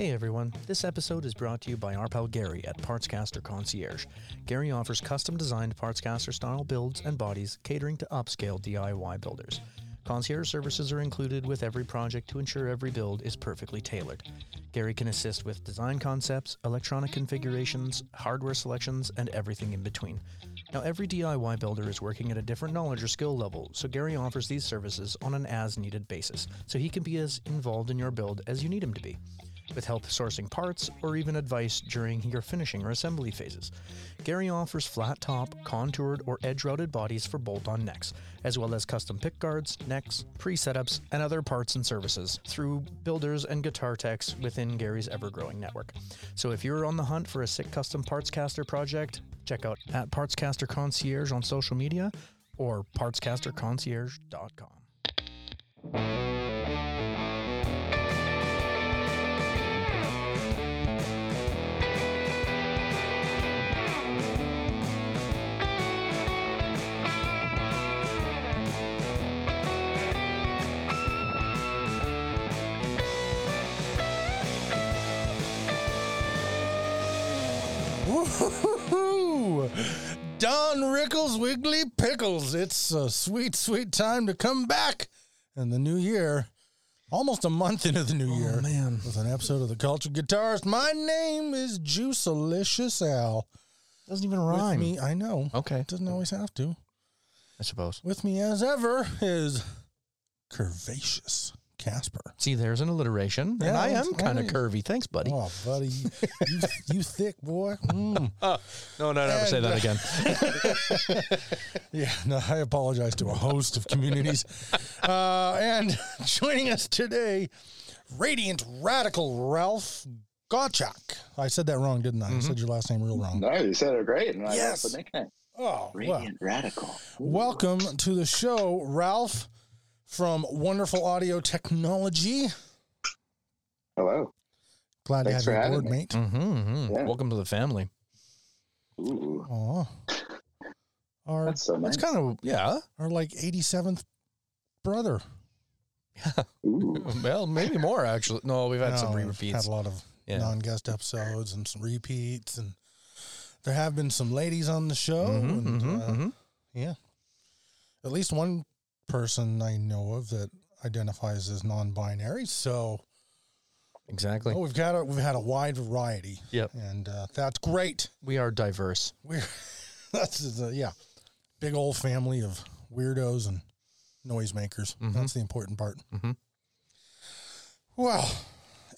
Hey everyone, this episode is brought to you by our pal Gary at Partscaster Concierge. Gary offers custom designed Partscaster style builds and bodies catering to upscale DIY builders. Concierge services are included with every project to ensure every build is perfectly tailored. Gary can assist with design concepts, electronic configurations, hardware selections, and everything in between. Now, every DIY builder is working at a different knowledge or skill level, so Gary offers these services on an as needed basis, so he can be as involved in your build as you need him to be with help sourcing parts or even advice during your finishing or assembly phases. Gary offers flat top, contoured, or edge routed bodies for bolt on necks, as well as custom pick guards, necks, pre setups, and other parts and services through builders and guitar techs within Gary's ever growing network. So if you're on the hunt for a sick custom parts caster project, check out at Partscaster Concierge on social media or partscasterconcierge.com. Don Rickles Wiggly Pickles. It's a sweet, sweet time to come back in the new year. Almost a month into the new oh, year. man. With an episode of The Culture Guitarist. My name is Juicealicious Al. Doesn't even With rhyme. me, I know. Okay, It doesn't always have to. I suppose. With me as ever is Curvaceous Casper. See, there's an alliteration, and I am kind of curvy. Thanks, buddy. Oh, buddy. You, you, you thick boy. Mm. No, no, never say that uh, again. Yeah, no, I apologize to a host of communities. Uh, and joining us today, Radiant Radical Ralf Gottschalk. I said that wrong, didn't I? I said your last name real wrong. No, you said it great. And I Yes. love the nickname. Oh, well. Radiant Radical. Welcome to the show, Ralph from Wonderful Audio Technology. Hello. Glad Thanks to have you aboard, me. mate. Mm-hmm, Yeah. Welcome to the family. Ooh, Aw. Our, that's so nice. That's kind of yeah. our like 87th brother. Ooh. Well, maybe more actually. No, we've had some No, re we've repeats. Had a lot of Yeah. non-guest episodes and some repeats, and there have been some ladies on the show. Mhm, and, mhm, uh, mhm. Yeah, at least one person I know of that identifies as non-binary. So Exactly. oh, we've got a, we've had a wide variety. Yep. and uh, that's great. We are diverse. We're that's the yeah, big old family of weirdos and noisemakers. Mhm. That's the important part. Mhm. Well,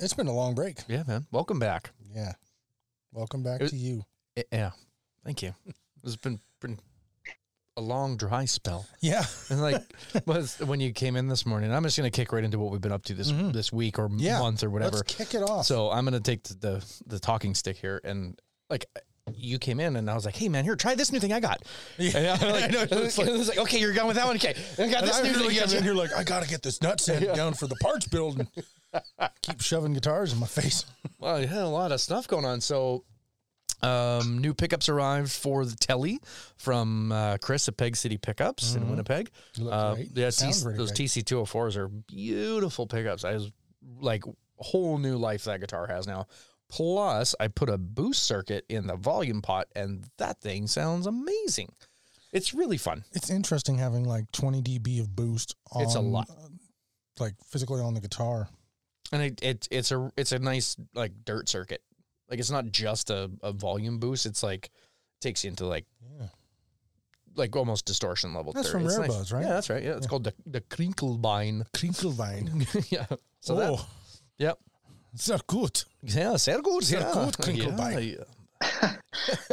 it's been a long break. Yeah, man. Welcome back. Yeah. Welcome back It- to you. I- yeah. Thank you. It's been been a long dry spell. Yeah. And like was when you came in this morning, I'm just gonna kick right into what we've been up to this Mhm. this week or Yeah. month or whatever. Let's kick it off. So I'm gonna take the, the the talking stick here and like you came in and I was like, hey man, here, try this new thing I got. Yeah. I'm like, I know, it was like, like, okay, you're going with that one. Okay, I got this I new thing. usually you come got in here like, I got to get this nut sand Yeah. down for the parts building. keep shoving guitars in my face. Well, you had a lot of stuff going on. So, um, new pickups arrived for the Telly from uh, Chris at Peg City Pickups in Mhm. Winnipeg. Uh, yeah, Sounds TC really those. TC two hundred fours are beautiful pickups. I was like whole new life that guitar has now. Plus, I put a boost circuit in the volume pot, and that thing sounds amazing. It's really fun. It's interesting having like 20 dB of boost on It's a lot. uh, like physically on the guitar. and it, it it's a it's a nice like dirt circuit. Like it's not just a, a volume boost. It's like takes you into like Yeah. like almost distortion level. That's dirt. from It's Rare nice. Buzz, right? Yeah, that's right. Yeah, it's Yeah. called the the Krinkelbein. Krinkelwein. yeah. So oh, that yep. sehr gut. Yeah, sehr gut. Sehr yeah. gut, Krinkelbein. Yeah,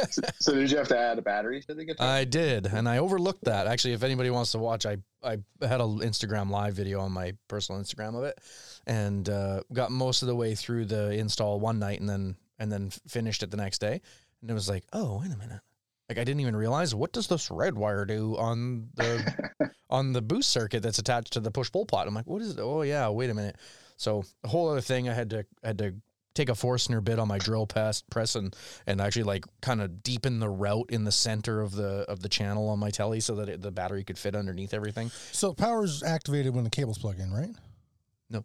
so did you have to add a battery to the guitar? I did, and I overlooked that. Actually, if anybody wants to watch, I I had an Instagram live video on my personal Instagram of it, and uh, got most of the way through the install one night, and then and then finished it the next day, and it was like, oh wait a minute, like I didn't even realize what does this red wire do on the on the boost circuit that's attached to the push pull pot. I'm like, what is it? Oh yeah, wait a minute. So a whole other thing, I had to had to take a Forstner bit on my drill press press and and actually like kind of deepen the route in the center of the of the channel on my telly so that it, the battery could fit underneath everything. So power's activated when the cables plug in, right? No.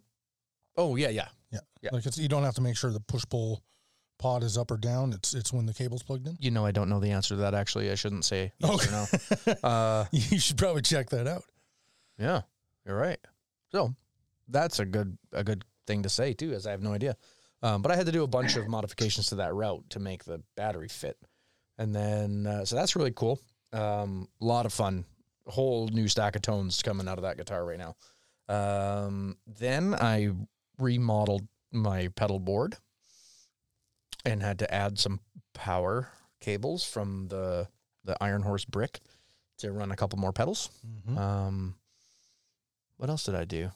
Oh yeah, yeah, Yeah. Yeah. Like it's you don't have to make sure the push pull pot is up or down. It's it's when the cable's plugged in. You know, I don't know the answer to that. Actually, I shouldn't say yes Okay. or no. Uh, you should probably check that out. yeah, you're right. So that's a good a good thing to say too, as I have no idea. Um, but I had to do a bunch of modifications to that route to make the battery fit, and then uh, so that's really cool. Um, a lot of fun. Whole new stack of tones coming out of that guitar right now. Um, then I remodeled my pedal board and had to add some power cables from the the Iron Horse brick to run a couple more pedals. Mhm. Um, what else did I do?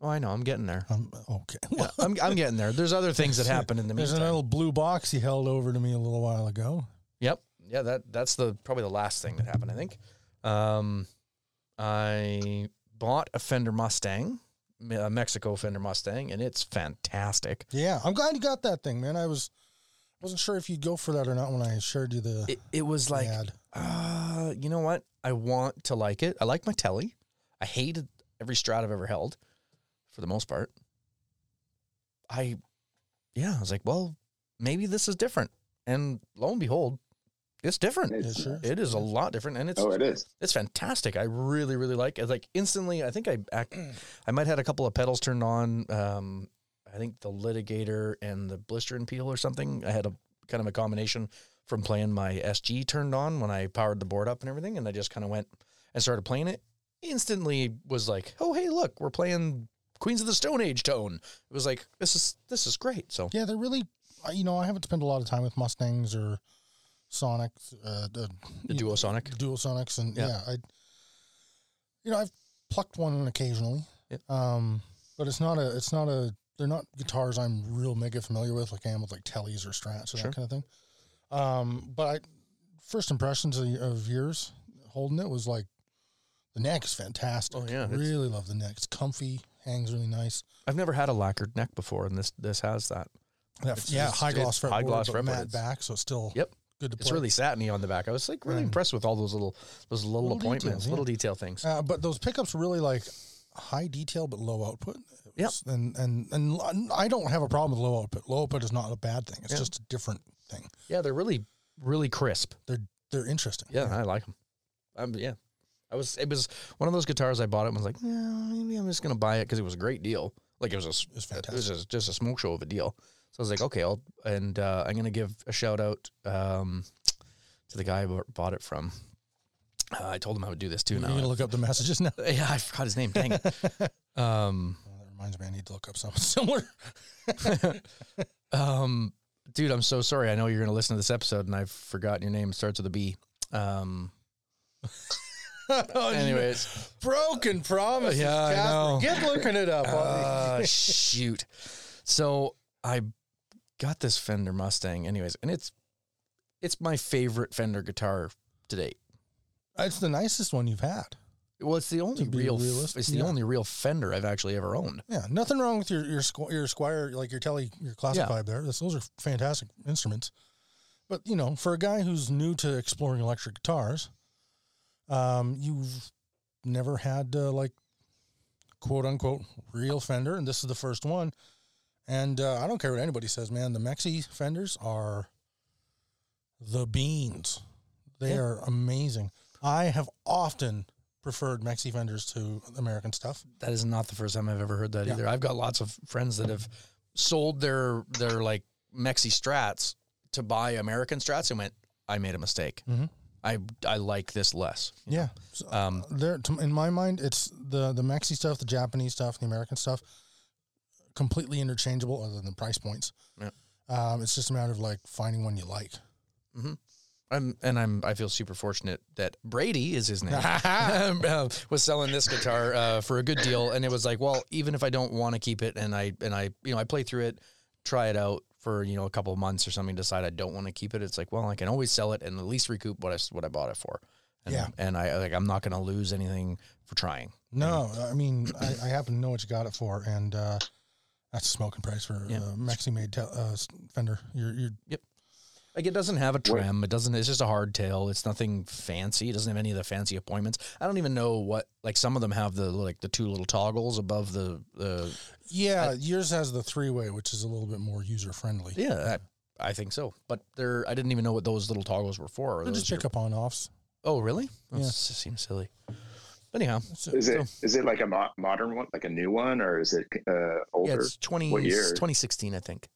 Oh, I know. I'm getting there. Um, okay. Yeah, I'm, I'm getting there. There's other things that happen in the middle. There's a meantime. little blue box he held over to me a little while ago. Yep. Yeah. That that's the probably the last thing that happened. I think. Um, I bought a Fender Mustang, a Mexico Fender Mustang, and it's fantastic. Yeah, I'm glad you got that thing, man. I was wasn't sure if you'd go for that or not when I shared you the It, it was like, ad. uh, you know what? I want to like it. I like my telly. I hated every Strat I've ever held, for the most part. I, yeah, I was like, well, maybe this is different, and lo and behold, it's different. Yeah, It's- It is a lot different, and it's Oh, it is. it's fantastic. I really, really like it. Like instantly, I think I ac- I might had a couple of pedals turned on. Um, I think the litigator and the blister and peel or something. I had a kind of a combination from playing my SG turned on when I powered the board up and everything, and I just kind of went and started playing it. Instantly was like, oh hey, look, we're playing Queens of the Stone Age tone. It was like this is this is great. So Yeah, they're really. You know, I haven't spent a lot of time with Mustangs or Sonics, uh, the, the you know, Duosonic. Duosonics, and Yeah. yeah. I, you know, I've plucked one occasionally, Yep. um, but it's not a, it's not a, they're not guitars I'm real mega familiar with, like I am with like Tellys or Strats or Sure. that kind of thing. Um, but I, first impressions of, of yours holding it was like, the neck is fantastic. Oh, yeah, it's- really love the neck. It's comfy, hangs really nice. I've never had a lacquered neck before, and this this has that. That, It's yeah, just- high gloss fretboard, high gloss fretboard. matte back, so it's still Yep. Good to It's play. really satiny on the back. I was like really Right. impressed with all those little those little, Little appointments, details, yeah. little detail things. Uh, but those pickups really like high detail but low output. Yep. And and and I don't have a problem with low output. Low output is not a bad thing. It's Yeah. just a different thing. Yeah, they're really really crisp. They're they're interesting. Yeah, I like them. Um, yeah, I was. It was one of those guitars I bought it and was like, yeah, maybe I'm just gonna buy it because it was a great deal. Like it was a It was it was just a smoke show of a deal. So I was like, okay, I'll and uh, I'm gonna give a shout out um, to the guy I bought- it from. Uh, I told him I would do this too. You're Now, gonna look up the messages now. yeah, I forgot his name. Dang it. Um, Oh, that reminds me, I need to look up something similar. um, dude, I'm so sorry. I know you're gonna listen to this episode, and I've forgotten your name. It starts with a B. Um, anyways, broken promises. Yeah, I know. Get looking it up. uh, shoot. So I got this Fender Mustang, anyways, and it's it's my favorite Fender guitar to date. it's the nicest one you've had. Well, it's the only real. f- It's the yeah. only real Fender I've actually ever owned. Yeah, nothing wrong with your your Squ- your Squier, like your Telly, your classic Yeah. vibe there. That's, those are fantastic instruments. But you know, for a guy who's new to exploring electric guitars, um, you've never had uh, like quote unquote real Fender, and this is the first one. And uh, I don't care what anybody says, man. The Mexi Fenders are the beans. They Yeah. are amazing. I have often preferred Mexi Fenders to American stuff. That is not the first time I've ever heard that Yeah. either. I've got lots of friends that have sold their their like Mexi Strats to buy American Strats and went, I made a mistake. Mhm. I I like this less. Yeah. So, Um, there in my mind it's the the Mexi stuff, the Japanese stuff, the American stuff completely interchangeable other than price points. Yeah. Um, it's just a matter of like finding one you like. I'm and I'm I feel super fortunate that Brady is his name uh, was selling this guitar uh, for a good deal, and it was like, well, even if I don't want to keep it, and I and I you know I play through it, try it out for you know a couple of months or something, decide I don't want to keep it. It's like, well, I can always sell it and at least recoup what I what I bought it for. And, Yeah. and I like I'm not going to lose anything for trying. No, I mean I, I happen to know what you got it for, and uh, that's a smoking price for Yeah. uh, Mexi made tel- uh, Fender. You're you're Like it doesn't have a trim. It doesn't. It's just a hard tail. It's nothing fancy. It doesn't have any of the fancy appointments. I don't even know what. Like some of them have the like the two little toggles above the. the Yeah, yours has the three way, which is a little bit more user friendly. yeah, I, I think so. But they're. I didn't even know what those little toggles were for. Are They're just those your- up on offs. Oh, really? That Yeah. seems silly. But anyhow, So- Is it is So- it like a mo- modern one, like a new one, or is it uh, yeah, older? it's 20, What 2016, I think.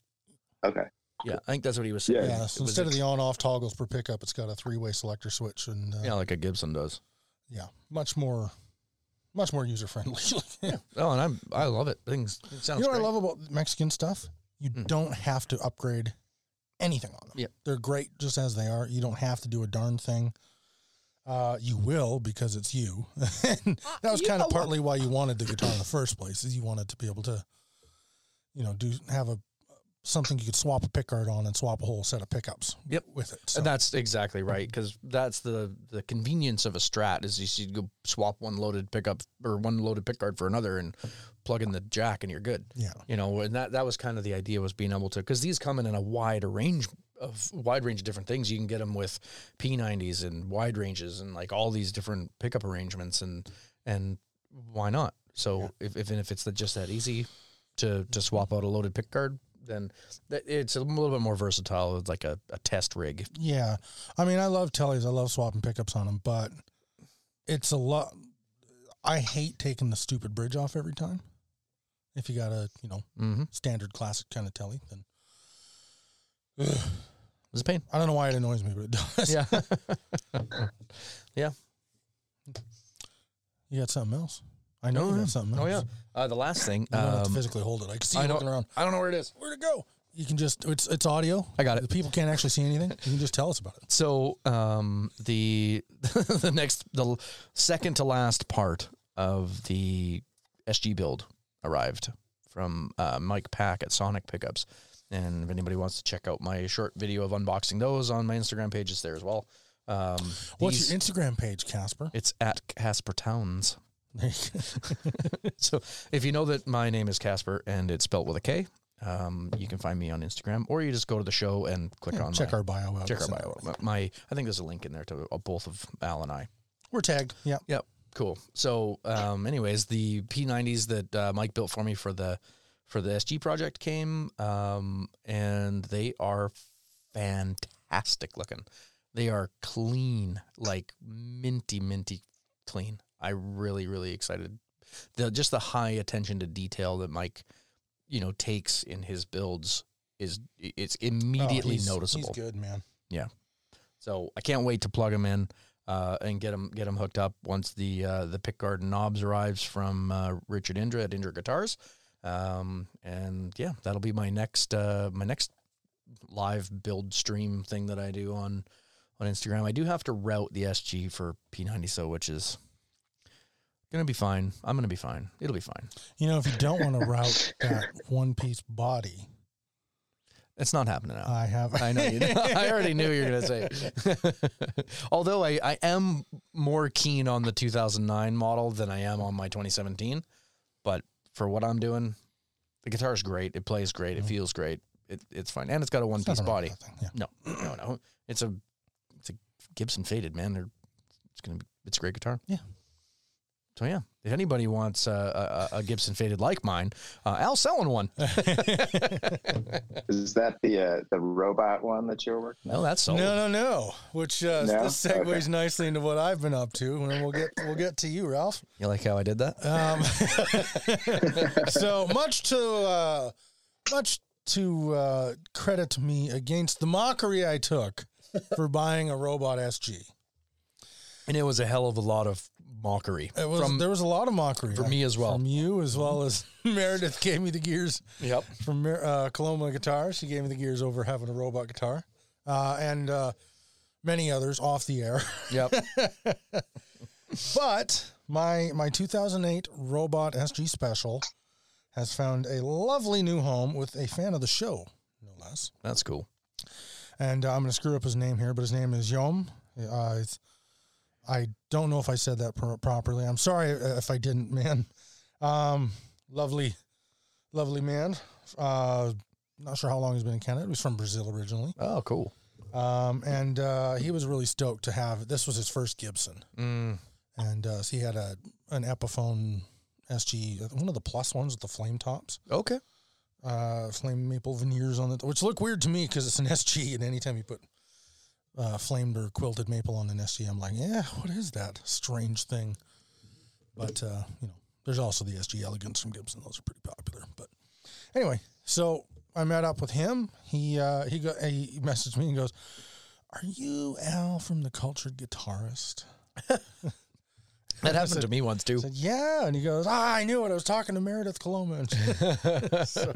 okay. Yeah, I think that's what he was saying. Yeah, yeah, so was instead of the on off toggles per pickup, it's got a three way selector switch and uh, yeah, like a Gibson does. yeah, much more, much more user friendly. you Oh, and I'm I love it. Things it sounds know what. I love about Mexican stuff? You Mm. don't have to upgrade anything on them. Yeah. they're great just as they are. You don't have to do a darn thing. Uh, you will because it's you. and that was you kind of partly why you wanted the guitar in the first place. Is you wanted to be able to, you know, do have a something you could swap a pickguard on and swap a whole set of pickups. Yep. with it. So And that's exactly right because that's the the convenience of a Strat is you see go swap one loaded pickup or one loaded pickguard for another and plug in the jack and you're good. yeah, You know, and that that was kind of the idea was being able to because these come in in a wide range of wide range of different things. You can get them with P90s and wide ranges and like all these different pickup arrangements and and why not? So if if and if it's just that easy to to swap out a loaded pickguard, then it's a little bit more versatile. It's like a, a test rig. yeah. I mean, I love tellies. I love swapping pickups on them, but it's a lot. I hate taking the stupid bridge off every time. If you got a you know Mm-hmm. standard classic kind of telly, then It's a pain. I don't know why it annoys me, but it does. Yeah. Yeah. You got something else? I know you got something else. Oh yeah. Uh, the last thing. You don't have to Um, physically hold it. I can see I you looking around. I don't know where it is. Where'd it go? You can just it's it's audio. I got it. The people can't actually see anything. You can just tell us about it. So um, the the next the second to last part of the SG build arrived from uh, Mike Pack at Sonic Pickups, and if anybody wants to check out my short video of unboxing those on my Instagram page, it's there as well. Um, What's these- your Instagram page, Casper? It's at Casper Towns. There you go. so if you know that my name is Casper and it's spelled with a K, um, you can find me on Instagram, or you just go to the show and click Yeah, on check my, our bio out. check our bio. My, my- I think there's a link in there to uh, both of Al and I. We're tagged. Yeah. Yep. Cool. So, um, anyways, the P90s that uh, Mike built for me for the for the SG project came, um, and they are fantastic looking. They are clean, like minty, minty clean. I really, really excited. The just the high attention to detail that Mike, you know, takes in his builds is it's Oh, immediately he's- noticeable. He's good, man. Yeah. So I can't wait to plug them in uh, and get them get 'em hooked up once the uh, the pickguard knobs arrives from uh, Richard Indra at Indra Guitars. Um, and yeah, that'll be my next uh, my next live build stream thing that I do on on Instagram. I do have to route the SG for P90 so which is gonna be fine. I'm gonna be fine. It'll be fine. You know, if you don't want to route that one piece body, It's not happening now. I have. I know you. Know. I already knew you were going to say. Although I, I am more keen on the 2009 model than I am on my 2017, but for what I'm doing, the guitar is great. It plays great. It Mhm. feels great. It, it's fine, and it's got a one piece body. with that thing, Yeah. No, no, no. It's a it's a Gibson faded man. They're it's gonna be it's a great guitar. Yeah. So yeah, if anybody wants uh, a, a Gibson faded like mine, uh, Al's selling one. Is that the uh, the robot one that you were working on? No, that's sold. No, no, no. Which uh, No? this segues Okay. nicely into what I've been up to, and we'll get we'll get to you, Ralf. You like how I did that? Um, so much to uh, much to uh, credit me against the mockery I took for buying a robot SG. And it was a hell of a lot of mockery It was from there was a lot of mockery for me as well. from you as well as Meredith gave me the gears Yep. from uh, Coloma Guitar, She gave me the gears over having a robot guitar, uh, and uh, many others off the air. Yep. But my my 2008 Robot SG Special has found a lovely new home with a fan of the show, no less. That's cool. And uh, I'm going to screw up his name here, but his name is Yom. Uh, it's- I don't know if I said that pro- properly. I'm sorry if I didn't, man. Um, lovely, lovely man. Uh, not sure how long he's been in Canada. He was from Brazil originally. Oh, cool. Um, and uh, he was really stoked to have this was his first Gibson, Mm. and uh, so he had a an Epiphone SG, one of the plus ones with the flame tops, Okay. uh, flame maple veneers on it, which look weird to me because it's an SG, and anytime you put uh, flamed or quilted maple on an SG, I'm like, yeah, what is that strange thing? But uh, you know, there's also the SG Elegance from Gibson; those are pretty popular. But anyway, so I met up with him. He uh, he got he messaged me and goes, "Are you Al from the Cultured Guitarist?" That happened said- to me once too. Said, "Yeah," and he goes, "Ah, I knew it. I was talking to Meredith Coloma." So,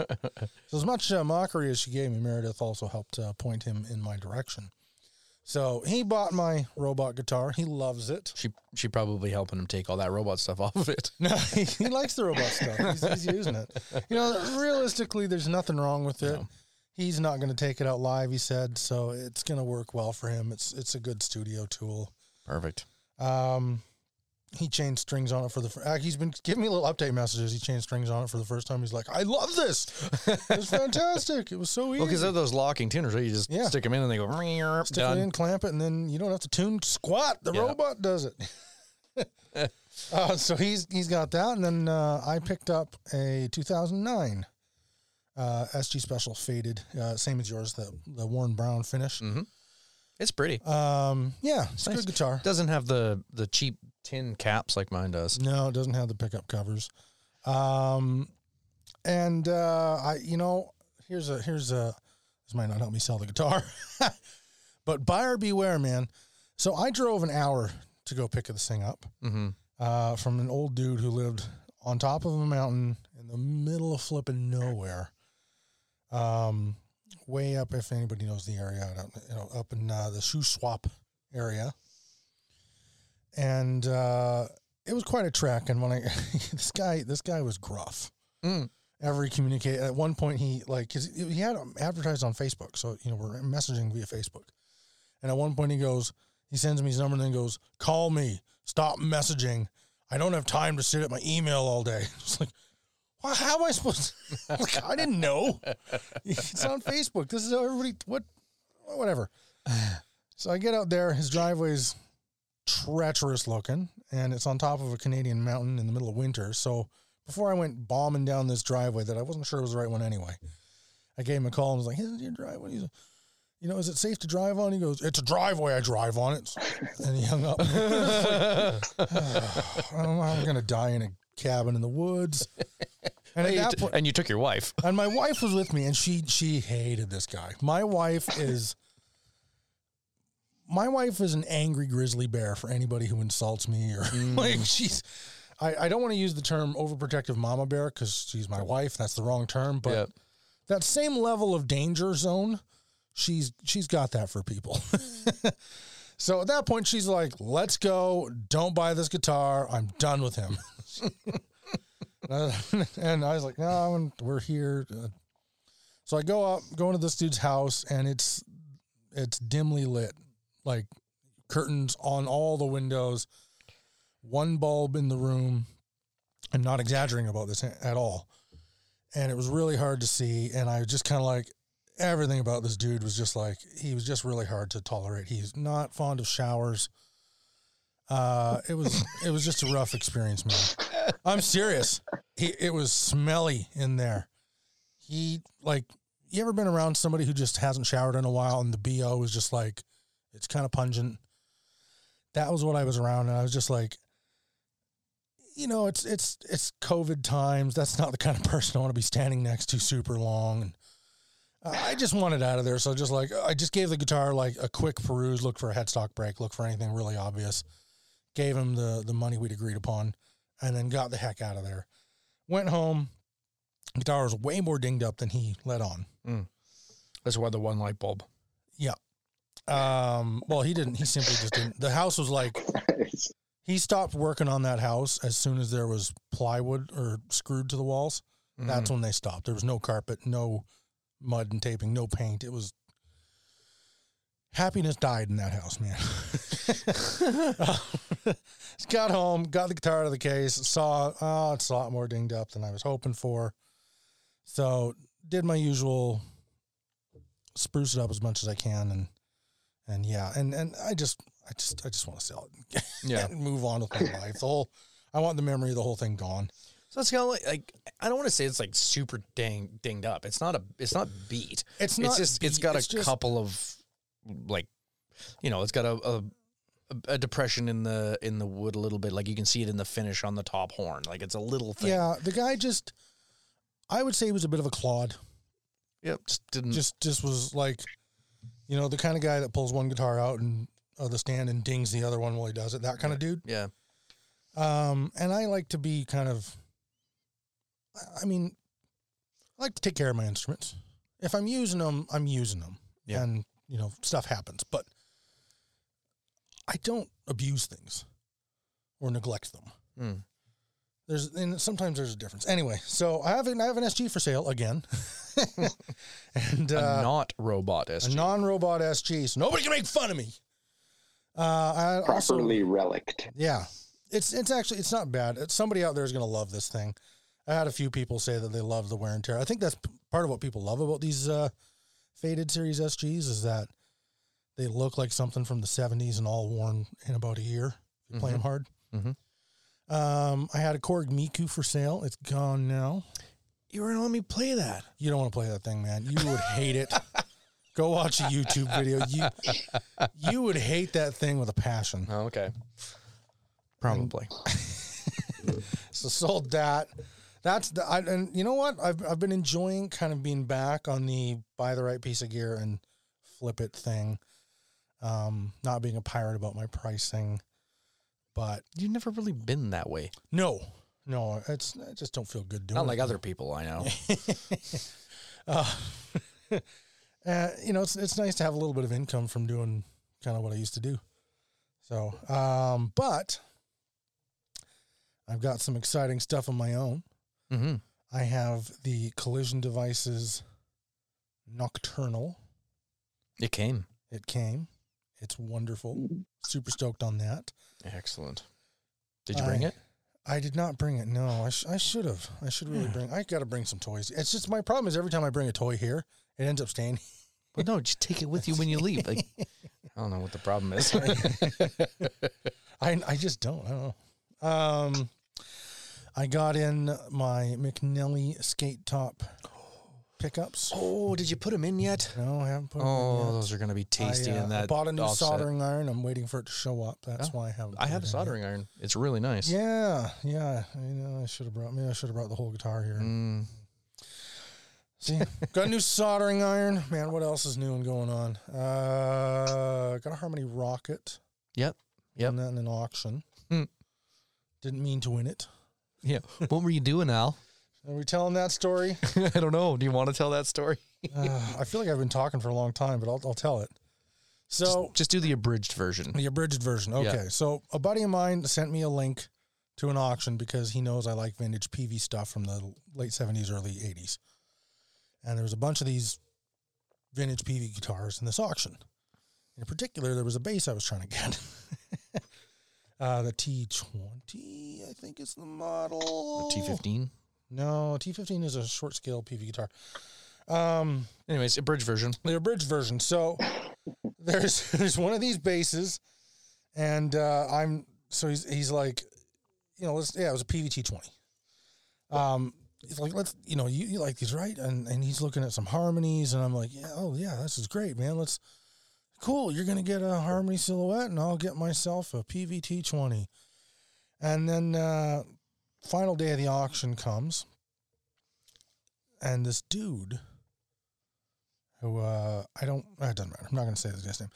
so as much uh, mockery as she gave me, Meredith also helped uh, point him in my direction. So he bought my robot guitar. He loves it. She she probably helping him take all that robot stuff off of it. No, he, he likes the robot stuff. He's, he's using it. You know, realistically, there's nothing wrong with it. No. He's not going to take it out live. He said so. It's going to work well for him. It's it's a good studio tool. Perfect. Um, he changed strings on it for the. He's been giving me little update messages. He changed strings on it for the first time. He's like, "I love this. It was fantastic. It was so easy." Well, because they're those locking tuners, right? You just Yeah. stick them in and they go Stick done. it in, clamp it, and then you don't have to tune squat. The Yeah. robot does it. uh, so he's he's got that, and then uh, I picked up a 2009 uh, SG Special faded, uh, same as yours, the the worn brown finish. Mm-hmm. It's pretty. Um, yeah, it's a Nice. good guitar. Doesn't have the the cheap tin caps like mine does. No, it doesn't have the pickup covers. Um, and uh, I, you know, here's a here's a this might not help me sell the guitar, but buyer beware, man. So I drove an hour to go pick this thing up Mm-hmm. uh, from an old dude who lived on top of a mountain in the middle of flipping nowhere. Um, way up, if anybody knows the area, you know, up in uh, the Shuswap area. And uh, it was quite a trek. And when I, this guy, this guy was gruff. Mm. Every communicate at one point, he like 'cause he had advertised on Facebook, so you know we're messaging via Facebook. And at one point, he goes, he sends me his number and then goes, "Call me. Stop messaging. I don't have time to sit at my email all day." It's like, well, how am I supposed? To? like, I didn't know. It's on Facebook. This is how everybody. What? Whatever. So I get out there. His driveway's treacherous looking, and it's on top of a Canadian mountain in the middle of winter. So before I went bombing down this driveway that I wasn't sure it was the right one anyway, I gave him a call and was like, "Is your driveway?" He's like, you know, is it safe to drive on? He goes, "It's a driveway. I drive on it." And he hung up. Like, how I'm gonna die in a cabin in the woods. And you, that t- point, and you took your wife. and my wife was with me, and she she hated this guy. My wife is. My wife is an angry grizzly bear for anybody who insults me or mm. like she's. I, I don't want to use the term overprotective mama bear because she's my wife. That's the wrong term. But Yep. that same level of danger zone, she's she's got that for people. so at that point, she's like, "Let's go! Don't buy this guitar. I'm done with him." And I was like, "No, we're here." Uh, So I go up, go into this dude's house, and it's it's dimly lit, like curtains on all the windows, one bulb in the room. I'm not exaggerating about this at all. And it was really hard to see. And I just kind of like, everything about this dude was just like, he was just really hard to tolerate. He's not fond of showers. Uh, it was, it was just a rough experience, man. I'm serious. He, it was smelly in there. He like, you ever been around somebody who just hasn't showered in a while and the BO is just like, it's kind of pungent. That was what I was around. And I was just like, you know, it's it's it's COVID times. That's not the kind of person I want to be standing next to super long. And uh, I just wanted out of there, so just like I just gave the guitar like a quick peruse, look for a headstock break, look for anything really obvious. Gave him the the money we'd agreed upon, and then got the heck out of there. Went home. Guitar was way more dinged up than he let on. That's why the one light bulb. Yeah. Um, well, he didn't. He simply just didn't. The house was like he stopped working on that house as soon as there was plywood or screwed to the walls. That's when they stopped. There was no carpet, no mud and taping, no paint. It was happiness died in that house, man. got home, got the guitar out of the case, saw oh, it's a lot more dinged up than I was hoping for. So did my usual spruce it up as much as I can and And yeah, and and I just I just I just want to sell it. Yeah. and move on with my life. The whole I want the memory of the whole thing gone. So it's kind of like, like I don't want to say it's like super dang dinged up. It's not a it's not beat. It's not it's just it's got it's a just- couple of like you know, it's got a, a a depression in the in the wood a little bit. Like you can see it in the finish on the top horn. Like it's a little thing. Yeah, the guy just I would say he was a bit of a clod. Yep. Just didn't Just just was like you know, the kind of guy that pulls one guitar out and of the stand and dings the other one while he does it. That kind of dude. yeah. Um, and I like to be kind of, I mean, I like to take care of my instruments. If I'm using them, I'm using them. Yeah. And, you know, stuff happens. But I don't abuse things or neglect them. Mm. There's and sometimes there's a difference. Anyway, so I have an I have an SG for sale again, and a uh, not robot a SG. non-robot SG, so nobody can make fun of me. Uh, I also Properly relict. yeah, it's it's actually it's not bad. It's, somebody out there is going to love this thing. I had a few people say that they love the wear and tear. I think that's p- part of what people love about these uh, faded series SGs is that they look like something from the '70s and all worn in about a year. If you play them hard. Mhm. Um, I had a Korg Miku for sale. It's gone now. you were gonna let me play that. You don't want to play that thing, man. You would hate it. Go watch a YouTube video. You you would hate that thing with a passion. Oh, okay. Probably. So sold that. That's the I, and you know what? I've I've been enjoying kind of being back on the buy the right piece of gear and flip it thing. Um, not being a pirate about my pricing, but You've never really been that way. no, no, it's I just don't feel good doing Not it. like other people I know. uh, uh, you know, it's it's nice to have a little bit of income from doing kind of what I used to do. So, um, but I've got some exciting stuff of my own. Mm-hmm. I have the Collision Devices Nocturnal. It came. It came. It's wonderful. Super stoked on that. Excellent. Did you bring I- it? I did not bring it. No, I, sh- I should have. I should really bring. I got to bring some toys. It's just my problem is every time I bring a toy here, it ends up staying. Well, no, just take it with you when you leave. Like, I don't know what the problem is. I I just don't. I don't know. Um, I got in my McNelly skate top pickups. oh, did you put them in yet? No, I haven't put them in yet. Oh, those are going to be tasty I, uh, in I that. bought a new offset. soldering iron. I'm waiting for it to show up. That's Oh, why I haven't. I put have it a in soldering iron. It's really nice. Yeah, yeah. I know. I should have brought. Maybe I should have brought the whole guitar here. Mm, See, got a new soldering iron. Man, what else is new and going on? Uh, got a Harmony Rocket. Yep, yep. Won that in an auction. Hmm. Didn't mean to win it. Yeah. What were you doing, Al? Are we telling that story? I don't know. Do you want to tell that story? Uh, I feel like I've been talking for a long time, but I'll, I'll tell it. So just, just do the abridged version. the abridged version. Yeah. Okay. So a buddy of mine sent me a link to an auction because he knows I like vintage Peavey stuff from the late seventies, early eighties. And there was a bunch of these vintage Peavey guitars in this auction. In particular, there was a bass I was trying to get. uh, the T20, I think is the model. The T15. No, T15 is a short scale Peavey guitar. Um, Anyways, abridged version. the abridged version. So there's there's one of these basses, and uh, I'm so he's he's like, you know, let's yeah, it was a Peavey T twenty. Um, he's like, let's you know, you, you like these right? And and he's looking at some harmonies, and I'm like, yeah, oh yeah, this is great, man. Let's cool. You're gonna get a harmony silhouette, and I'll get myself a Peavey T twenty. And then uh, final day of the auction comes, and this dude who uh, I don't. uh, It doesn't matter. I'm not going to say this guy's name.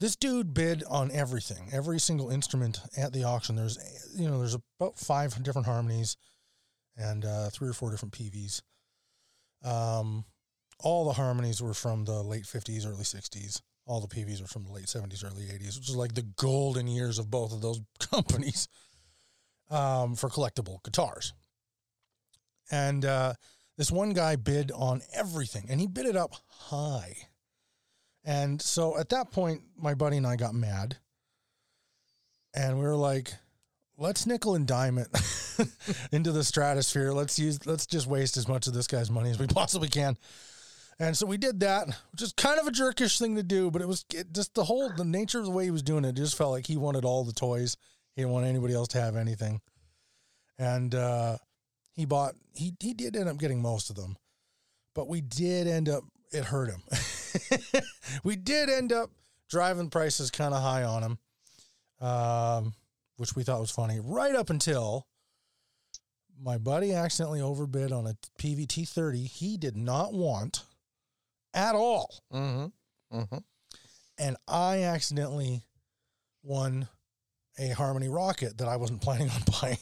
This dude bid on everything, every single instrument at the auction. There's, you know, there's about five different harmonies, and uh, three or four different Peaveys. Um, all the harmonies were from the late 50s, early 60s. All the Peaveys were from the late 70s, early 80s, which is like the golden years of both of those companies um, for collectible guitars. And uh, this one guy bid on everything and he bid it up high. And so at that point, my buddy and I got mad. And we were like, let's nickel and dime it into the stratosphere. Let's use, let's just waste as much of this guy's money as we possibly can. And so we did that, which is kind of a jerkish thing to do, but it was it just the whole the nature of the way he was doing it. it just felt like he wanted all the toys. He didn't want anybody else to have anything. And uh, he bought he he did end up getting most of them, but we did end up it hurt him. we did end up driving prices kind of high on him, um, which we thought was funny. Right up until my buddy accidentally overbid on a Peavey T thirty. He did not want at all. Mm-hmm. Mm-hmm. And I accidentally won a Harmony Rocket that I wasn't planning on buying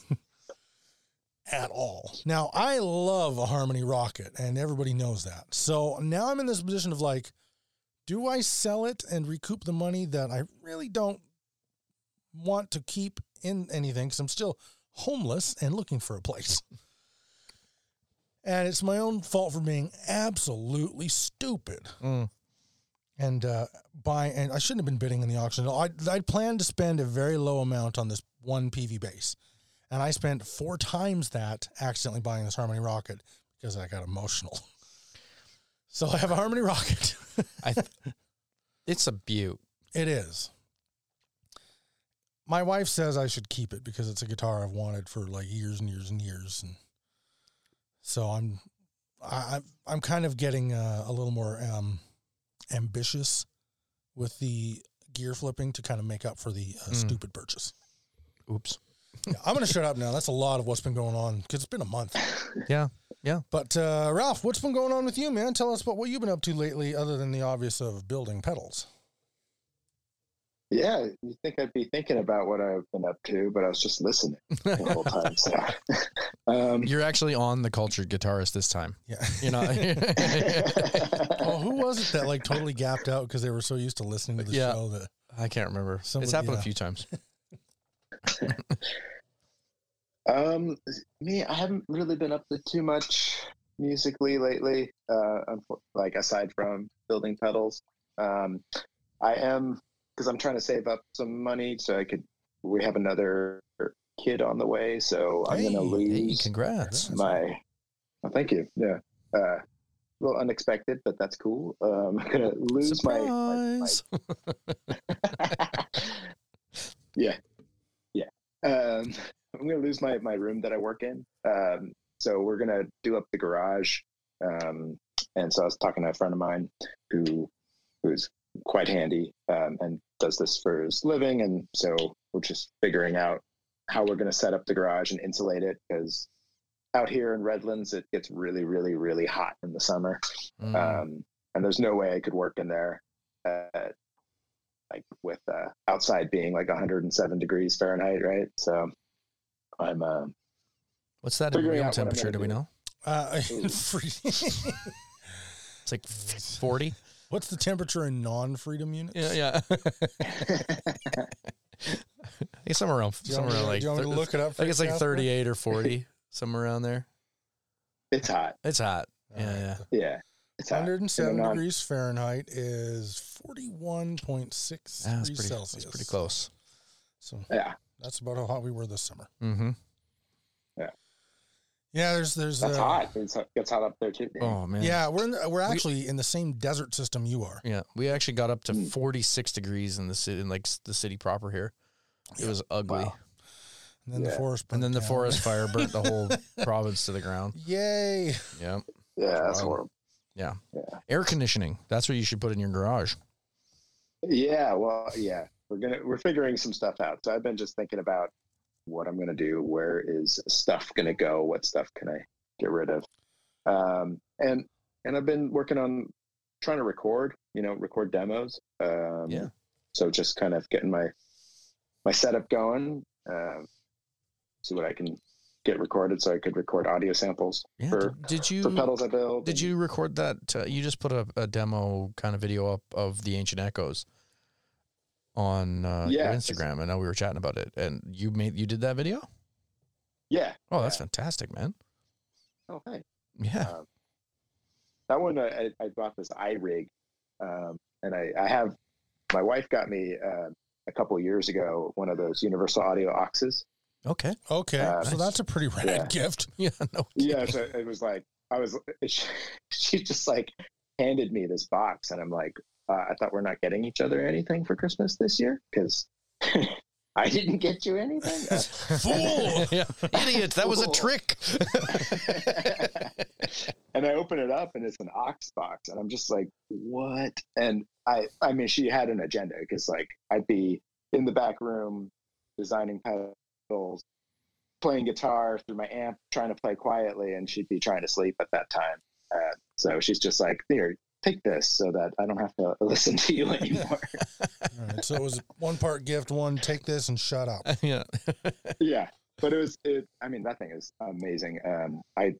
at all. Now, I love a Harmony Rocket, and everybody knows that. So now I'm in this position of like, do I sell it and recoup the money that I really don't want to keep in anything because I'm still homeless and looking for a place? and it's my own fault for being absolutely stupid. Mm. And uh, buy, and I shouldn't have been bidding in the auction. I I planned to spend a very low amount on this one Peavey bass, and I spent four times that accidentally buying this Harmony Rocket because I got emotional. So I have a Harmony Rocket. I th- it's a beaut. It is. My wife says I should keep it because it's a guitar I've wanted for like years and years and years, and so I'm, I, I'm I'm kind of getting uh, a little more um, ambitious with the gear flipping to kind of make up for the uh, Mm. stupid purchase. Oops. Yeah, I'm going to shut up now. That's a lot of what's been going on because it's been a month. Yeah. Yeah. But uh, Ralf, what's been going on with you, man? Tell us about what you've been up to lately, other than the obvious of building pedals. Yeah, you think I'd be thinking about what I've been up to, but I was just listening the whole time. So, um, You're actually on the cultured guitarist this time. Yeah. you know. not. Oh, who was it that like totally gapped out because they were so used to listening to the Yeah. show that I can't remember. Somebody- it's happened yeah. a few times. um, me, I haven't really been up to too much musically lately. Uh, like aside from building pedals, um, I am because I'm trying to save up some money so I could. We have another kid on the way, so I'm gonna hey, Hey, lose congrats. my. Oh, thank you. Yeah. Uh, a little unexpected, but that's cool. Um, I'm gonna lose my, my, my yeah, yeah. Um, I'm gonna lose my my room that I work in. Um, so we're gonna do up the garage. Um, and so I was talking to a friend of mine who who's quite handy um, and does this for his living, and so we're just figuring out how we're gonna set up the garage and insulate it because out here in Redlands it gets really, really, really hot in the summer Mm. um, and there's no way I could work in there, uh, like with uh, outside being like 107 degrees Fahrenheit, right? So I'm uh, What's that in room out what I'm temperature? Do gonna we know? uh, It's like 40. What's the temperature in non-freedom units? Yeah, yeah. hey, somewhere around, Do you want somewhere me around like, do you want me to look it up? I think it's like 38 or 40, somewhere around there. it's hot. It's hot. All Yeah, right. yeah. Yeah, it's 107 And non- degrees Fahrenheit is 41.6 That's degrees pretty, Celsius. that's pretty close. So Yeah, that's about how hot we were this summer. Mm-hmm. Yeah, there's there's that's uh, hot. It's, it gets hot up there too. Oh, man. Yeah, we're in the, we're actually in the same desert system you are. Yeah, we actually got up to Mm. 46 degrees in the city, in like the city proper here. It Yeah. was ugly, Wow. And then the Yeah. forest. and then burnt the forest fire burnt the whole province to the ground. Yay! Yeah, Yeah, that's wild. horrible. yeah. Yeah. Air conditioning. That's what you should put in your garage. Yeah, well, yeah, we're gonna we're figuring some stuff out. So I've been just thinking about what I'm gonna do. Where is stuff gonna go? What stuff can I get rid of? Um, and and I've been working on trying to record. You know, record demos. Um, Yeah. So just kind of getting my my setup going. Um, see what I can get recorded, so I could record audio samples Yeah. for did, did you for pedals I build. did and- you record that? Uh, you just put a, a demo kind of video up of the Ancient Echoes on uh, your Yeah, it's- Instagram. I know we were chatting about it, and you made you did that video. Yeah. Oh, that's Yeah. fantastic, man. Oh, hey. Yeah. Um, that one I, I- I bought this iRig, um, and I, I have my wife got me uh, a couple years ago one of those Universal Audio Oxes. Okay. Okay, Uh, so that's a pretty rad Yeah. gift. Yeah. No. Yeah, so it was like I was. She, she's just like handed me this box, and I'm like, uh, I thought we're not getting each other anything for Christmas this year because I didn't get you anything. Uh, Fool! yeah. Idiot, that was a trick. and I open it up and it's an ox box, and I'm just like, what? And I, I mean, she had an agenda because like I'd be in the back room designing pedals, playing guitar through my amp, trying to play quietly, and she'd be trying to sleep at that time. Uh, so she's just like, here, take this so that I don't have to listen to you anymore. All right, so it was one part gift, one take this and shut up. yeah. yeah but it was it i mean that thing is amazing um i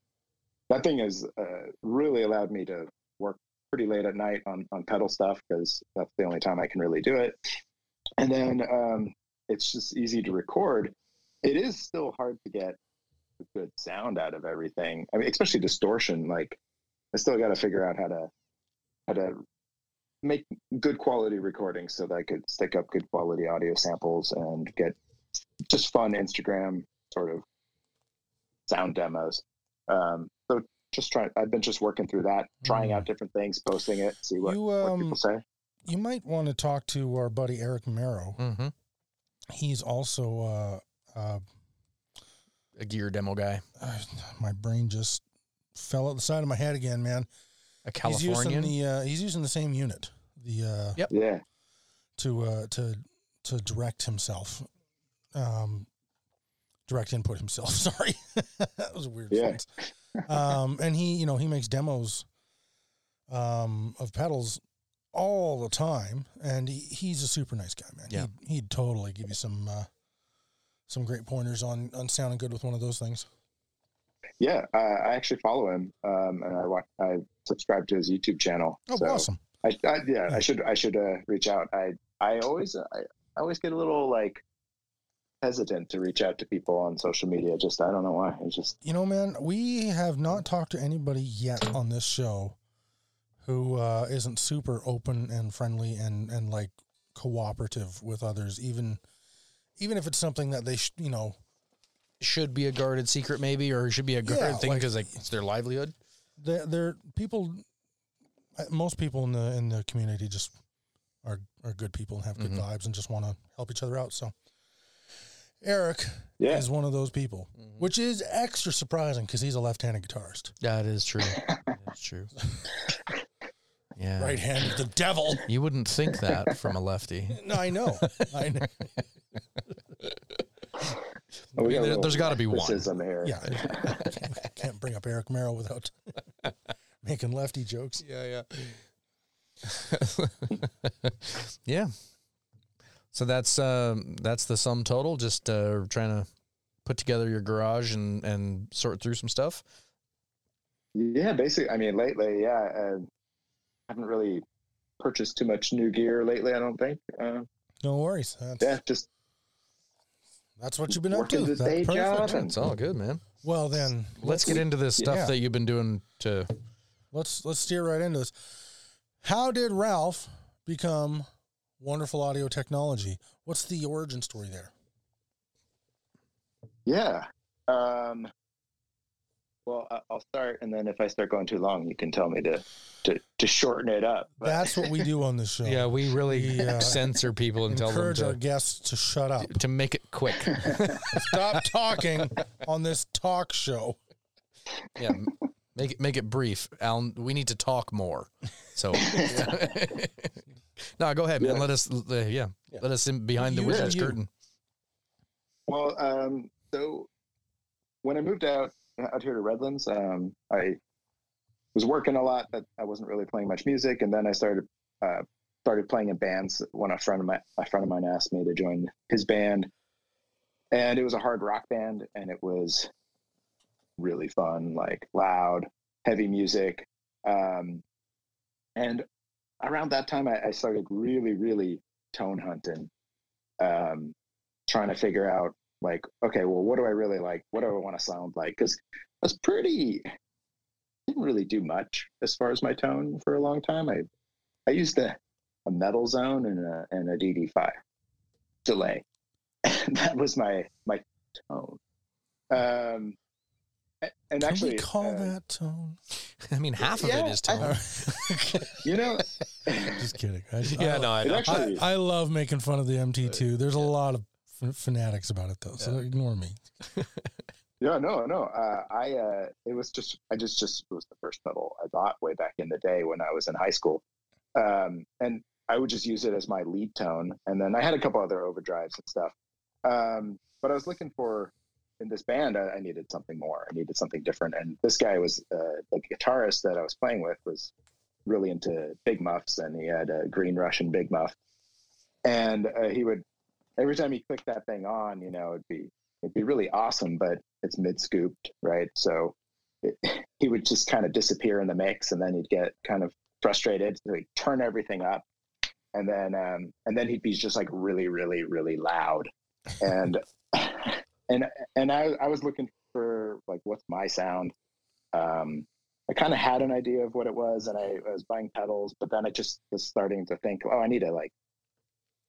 that thing has uh, really allowed me to work pretty late at night on on pedal stuff because that's the only time i can really do it and then um it's just easy to record it is still hard to get a good sound out of everything i mean especially distortion like i still got to figure out how to how to make good quality recordings so that i could stick up good quality audio samples and get just fun Instagram sort of sound demos. Um, so just trying, I've been just working through that, trying Mm. out different things, posting it, see what, You, what um, people say. You might want to talk to our buddy Eric Marrow. Mm-hmm. He's also uh, uh, A gear demo guy. uh, my brain just fell out the side of my head again, man. A Californian. He's using the uh, he's using the same unit, the uh, Yep. Yeah. to uh, to to direct himself, um, direct input himself. Sorry, that was a weird. Yeah. Um, and he, you know, he makes demos um, of pedals all the time, and he, he's a super nice guy, man. Yeah. He'd, he'd totally give you some uh, some great pointers on on sounding good with one of those things. Yeah. Uh, I actually follow him. Um, and I watch, I subscribe to his YouTube channel. Oh, so awesome! I, I, yeah. I should, I should, uh, reach out. I, I always, I, I always get a little like hesitant to reach out to people on social media. Just, I don't know why. It's just, You know, man, we have not talked to anybody yet on this show who uh, isn't super open and friendly and and like cooperative with others, even even if it's something that they, sh- you know, should be a guarded secret, maybe, or should be a guarded Yeah, thing because like it's their livelihood. they're, they're people. uh, Most people in the in the community just are are good people and have good Mhm. vibes and just want to help each other out. So, Eric yeah. is one of those people, which is extra surprising because he's a left-handed guitarist. That is true. That's true. Yeah. Right hand of the devil. You wouldn't think that from a lefty. No, I know. I know. Oh, we there, there's got to be one. criticism here. Yeah. Can't- Can't bring up Eric Merrill without making lefty jokes. Yeah, yeah. yeah. So that's um that's the sum total. Just uh, trying to put together your garage and and sort through some stuff. Yeah, basically. I mean, lately, yeah, uh, haven't really purchased too much new gear lately. I don't think. Uh, No worries. That's, yeah, just that's what you've been up to. The That's day perfect. and- It's all good, man. Well, then Let's get into this stuff Yeah. that you've been doing to. let's let's steer right into this. How did Ralf become Wonderful Audio Technology? What's the origin story there? yeah. Um, well, I- I'll start, and then if I start going too long, you can tell me to to, to shorten it up. But- That's what we do on the show. Yeah, we really We, uh, censor people and tell them Encourage our to, guests to shut up. to make it quick. Stop talking on this talk show. yeah, make it make it brief. Alan, we need to talk more. So, no, go ahead, man. Yeah. Let us, uh, yeah, Yeah. let us in behind the wizard's curtain. Well, um, so when I moved out out here to Redlands, um, I was working a lot, but I wasn't really playing much music. And then I started uh, started playing in bands. When a friend of my a friend of mine asked me to join his band, and it was a hard rock band, and it was really fun, like loud, heavy music. Um, and around that time, I, I started really, really tone hunting. Um, trying to figure out like okay well what do i really like what do i want to sound like because i was pretty didn't really do much as far as my tone for a long time i i used a, a metal zone and a, and a dd5 delay that was my my tone um and Can actually we call uh, that tone? I mean, half of it Yeah, is I- tone. you know Just kidding. I, yeah, I, no, I actually I, I love making fun of the MT2. There's a lot of f- fanatics about it though, so Yeah. ignore me. Yeah, no, no. Uh, I uh, it was just I just just it was the first pedal I bought way back in the day when I was in high school, um, and I would just use it as my lead tone, and then I had a couple other overdrives and stuff. Um, but I was looking for in this band I, I needed something more. I needed something different, and this guy was uh, the guitarist that I was playing with was really into big muffs, and he had a green Russian big muff, and uh, he would every time he click that thing on, you know, it'd be it'd be really awesome, but it's mid scooped, right? So it, he would just kind of disappear in the mix, and then he'd get kind of frustrated. He'd turn everything up, and then um, and then he'd be just like really, really, really loud, and and and I I was looking for like what's my sound. Um, I kind of had an idea of what it was, and I, I was buying pedals, but then I just was starting to think, oh, I need to like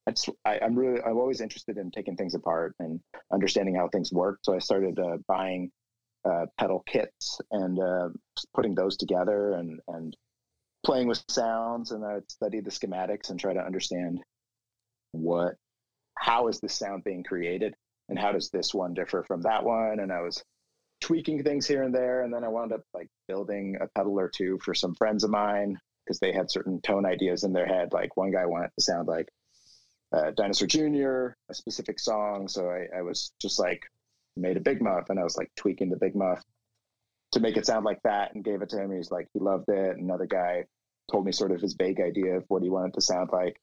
I just, I, I'm really, I'm always interested in taking things apart and understanding how things work. So I started uh, buying uh, pedal kits and uh, putting those together and and playing with sounds. And I would study the schematics and try to understand what, how is this sound being created, and how does this one differ from that one. And I was tweaking things here and there, and then I wound up like building a pedal or two for some friends of mine because they had certain tone ideas in their head. Like one guy wanted to sound like uh, Dinosaur Jr., a specific song. So I, I was just like made a big muff and I was like tweaking the big muff to make it sound like that and gave it to him. He's like, he loved it. Another guy told me sort of his vague idea of what he wanted to sound like.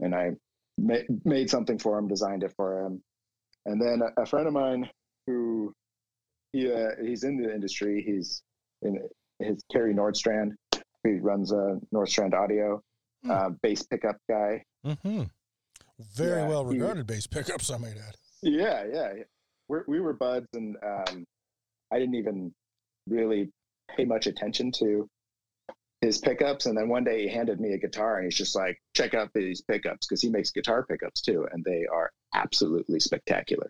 And I ma- made something for him, designed it for him. And then a, a friend of mine who he uh, he's in the industry. He's in his Kerry Nordstrand. He runs uh, Nordstrand Audio, Hmm. uh, bass pickup guy. Mm-hmm. Very Yeah, well regarded bass pickups, I might add. Yeah, yeah. We're, we were buds, and um, I didn't even really pay much attention to his pickups. And then one day he handed me a guitar, and he's just like, "Check out these pickups," because he makes guitar pickups too, and they are absolutely spectacular.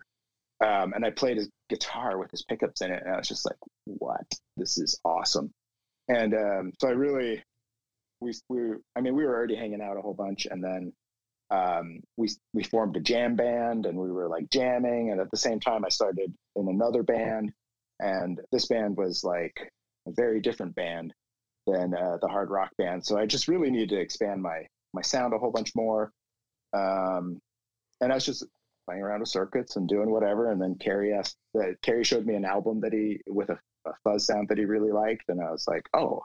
Um, and I played his guitar with his pickups in it, and I was just like, "What? This is awesome!" And um, so I really, we we, I mean, we were already hanging out a whole bunch, and then um, we we formed a jam band and we were like jamming and at the same time i started in another band and this band was like a very different band than uh, the hard rock band so i just really needed to expand my my sound a whole bunch more um, and i was just playing around with circuits and doing whatever and then Kerry asked uh, Kerry showed me an album that he with a, a fuzz sound that he really liked and i was like oh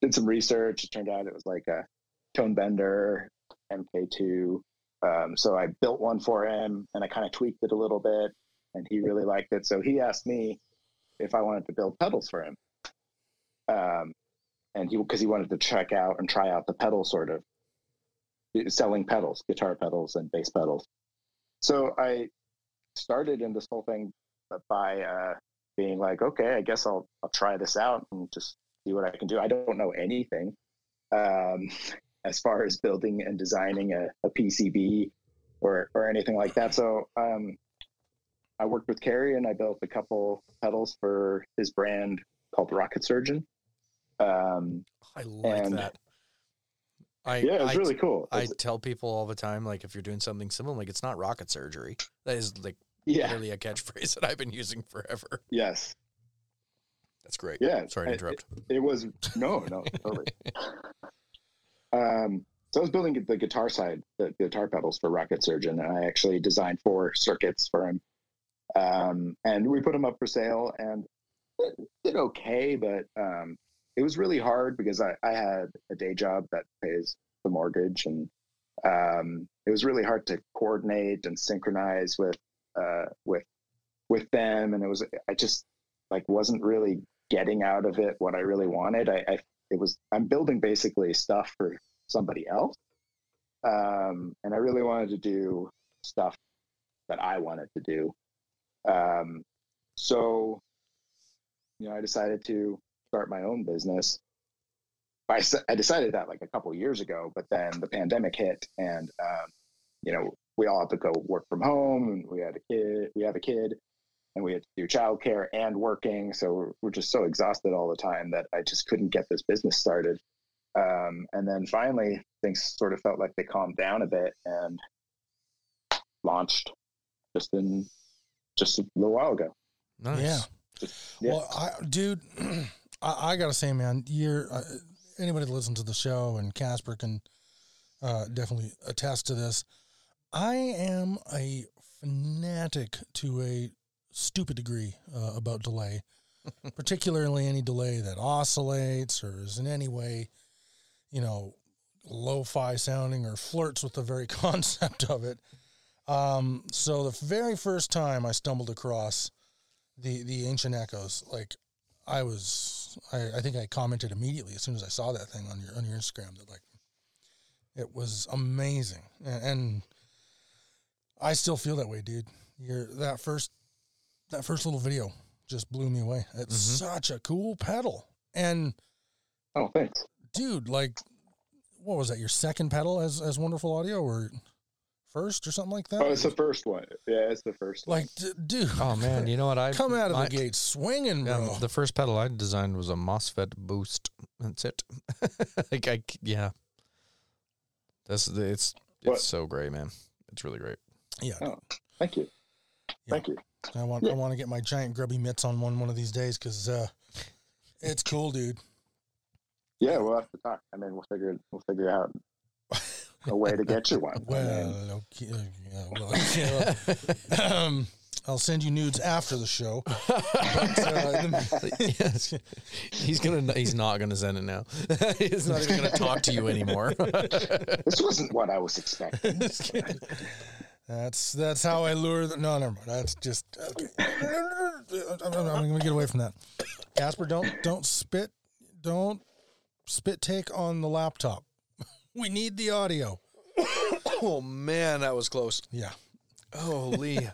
did some research it turned out it was like a tone bender MK2. Um, so I built one for him and I kind of tweaked it a little bit and he really liked it. So he asked me if I wanted to build pedals for him. Um, and he, cause he wanted to check out and try out the pedal sort of selling pedals, guitar pedals and bass pedals. So I started in this whole thing by, uh, being like, okay, I guess I'll, I'll try this out and just see what I can do. I don't know anything. Um, as far as building and designing a, a PCB or or anything like that. So um, I worked with Kerry and I built a couple pedals for his brand called Rocket Surgeon. Um, I like that. I, yeah, it was I, really cool. I It's- tell people all the time, like, if you're doing something similar, like, it's not rocket surgery. That is, like, yeah. really a catchphrase that I've been using forever. Yes. That's great. Yeah. Sorry to It- interrupt. It was no, no, totally. Um, so I was building the guitar side, the guitar pedals for Rocket Surgeon, and I actually designed four circuits for him. Um, and we put them up for sale, and did okay, but um, it was really hard because I, I had a day job that pays the mortgage, and um, it was really hard to coordinate and synchronize with uh, with with them, and it was I just like wasn't really getting out of it what I really wanted. I, I it was I'm building basically stuff for somebody else, um, and I really wanted to do stuff that I wanted to do. Um, so, you know, I decided to start my own business. I, I decided that like a couple years ago, but then the pandemic hit, and um, you know, we all had to go work from home, and we had a kid. We have a kid, and we had to do childcare and working. So we're, we're just so exhausted all the time that I just couldn't get this business started. Um, and then finally, things sort of felt like they calmed down a bit and launched just in just a little while ago. Nice. Yeah. Yeah. Well, I, dude, I, I gotta say, man, you're uh, anybody that listens to the show, and Casper can uh, definitely attest to this. I am a fanatic to a stupid degree uh, about delay, particularly any delay that oscillates or is in any way, you know, lo-fi sounding or flirts with the very concept of it. Um, so the very first time I stumbled across the the ancient echoes, like I was, I, I think I commented immediately as soon as I saw that thing on your on your Instagram that like it was amazing, and, and I still feel that way, dude. You're that first that first little video just blew me away. It's Mhm. such a cool pedal, and Oh, thanks. dude, like, what was that? Your second pedal as as wonderful audio, or first, or something like that? Oh, it's the first one. Yeah, it's the first one. like, d- dude, Oh man, you know what? I come out of my- the gate swinging, bro. Yeah, the first pedal I designed was a MOSFET boost. That's it. like I yeah. That's the it's it's What? so great, man. It's really great. yeah, Oh. Thank you. Thank you. I want I want to get my giant grubby mitts on one one of these days because uh, it's cool, dude. Yeah, we'll have to talk. I mean, we'll figure we'll figure out a way to get you one. I Well, mean, okay, uh, yeah, well, yeah. um, I'll send you nudes after the show. But, uh, yes. He's gonna. He's not gonna send it now. he's not even gonna talk to you anymore. this wasn't what I was expecting. That's that's how I lure. The, no, never mind. That's just okay. I'm, I'm- I'm gonna get away from that. Casper, don't don't spit, don't spit take on the laptop. We need the audio. oh man, that was close. Yeah. Holy.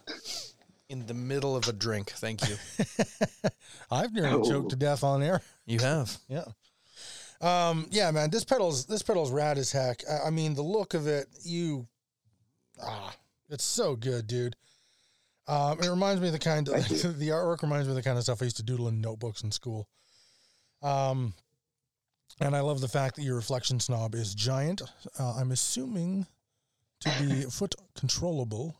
In the middle of a drink. Thank you. I've nearly Oh. choked to death on air. You have. Yeah. Um, yeah, man, this pedal's this pedal's rad as heck. I, I mean, the look of it, you, ah, it's so good, dude. Um, it reminds me of the kind of Thank the artwork reminds me of the kind of stuff I used to doodle in notebooks in school. Um, and I love the fact that your reflection snob is giant. Uh, I'm assuming to be foot controllable.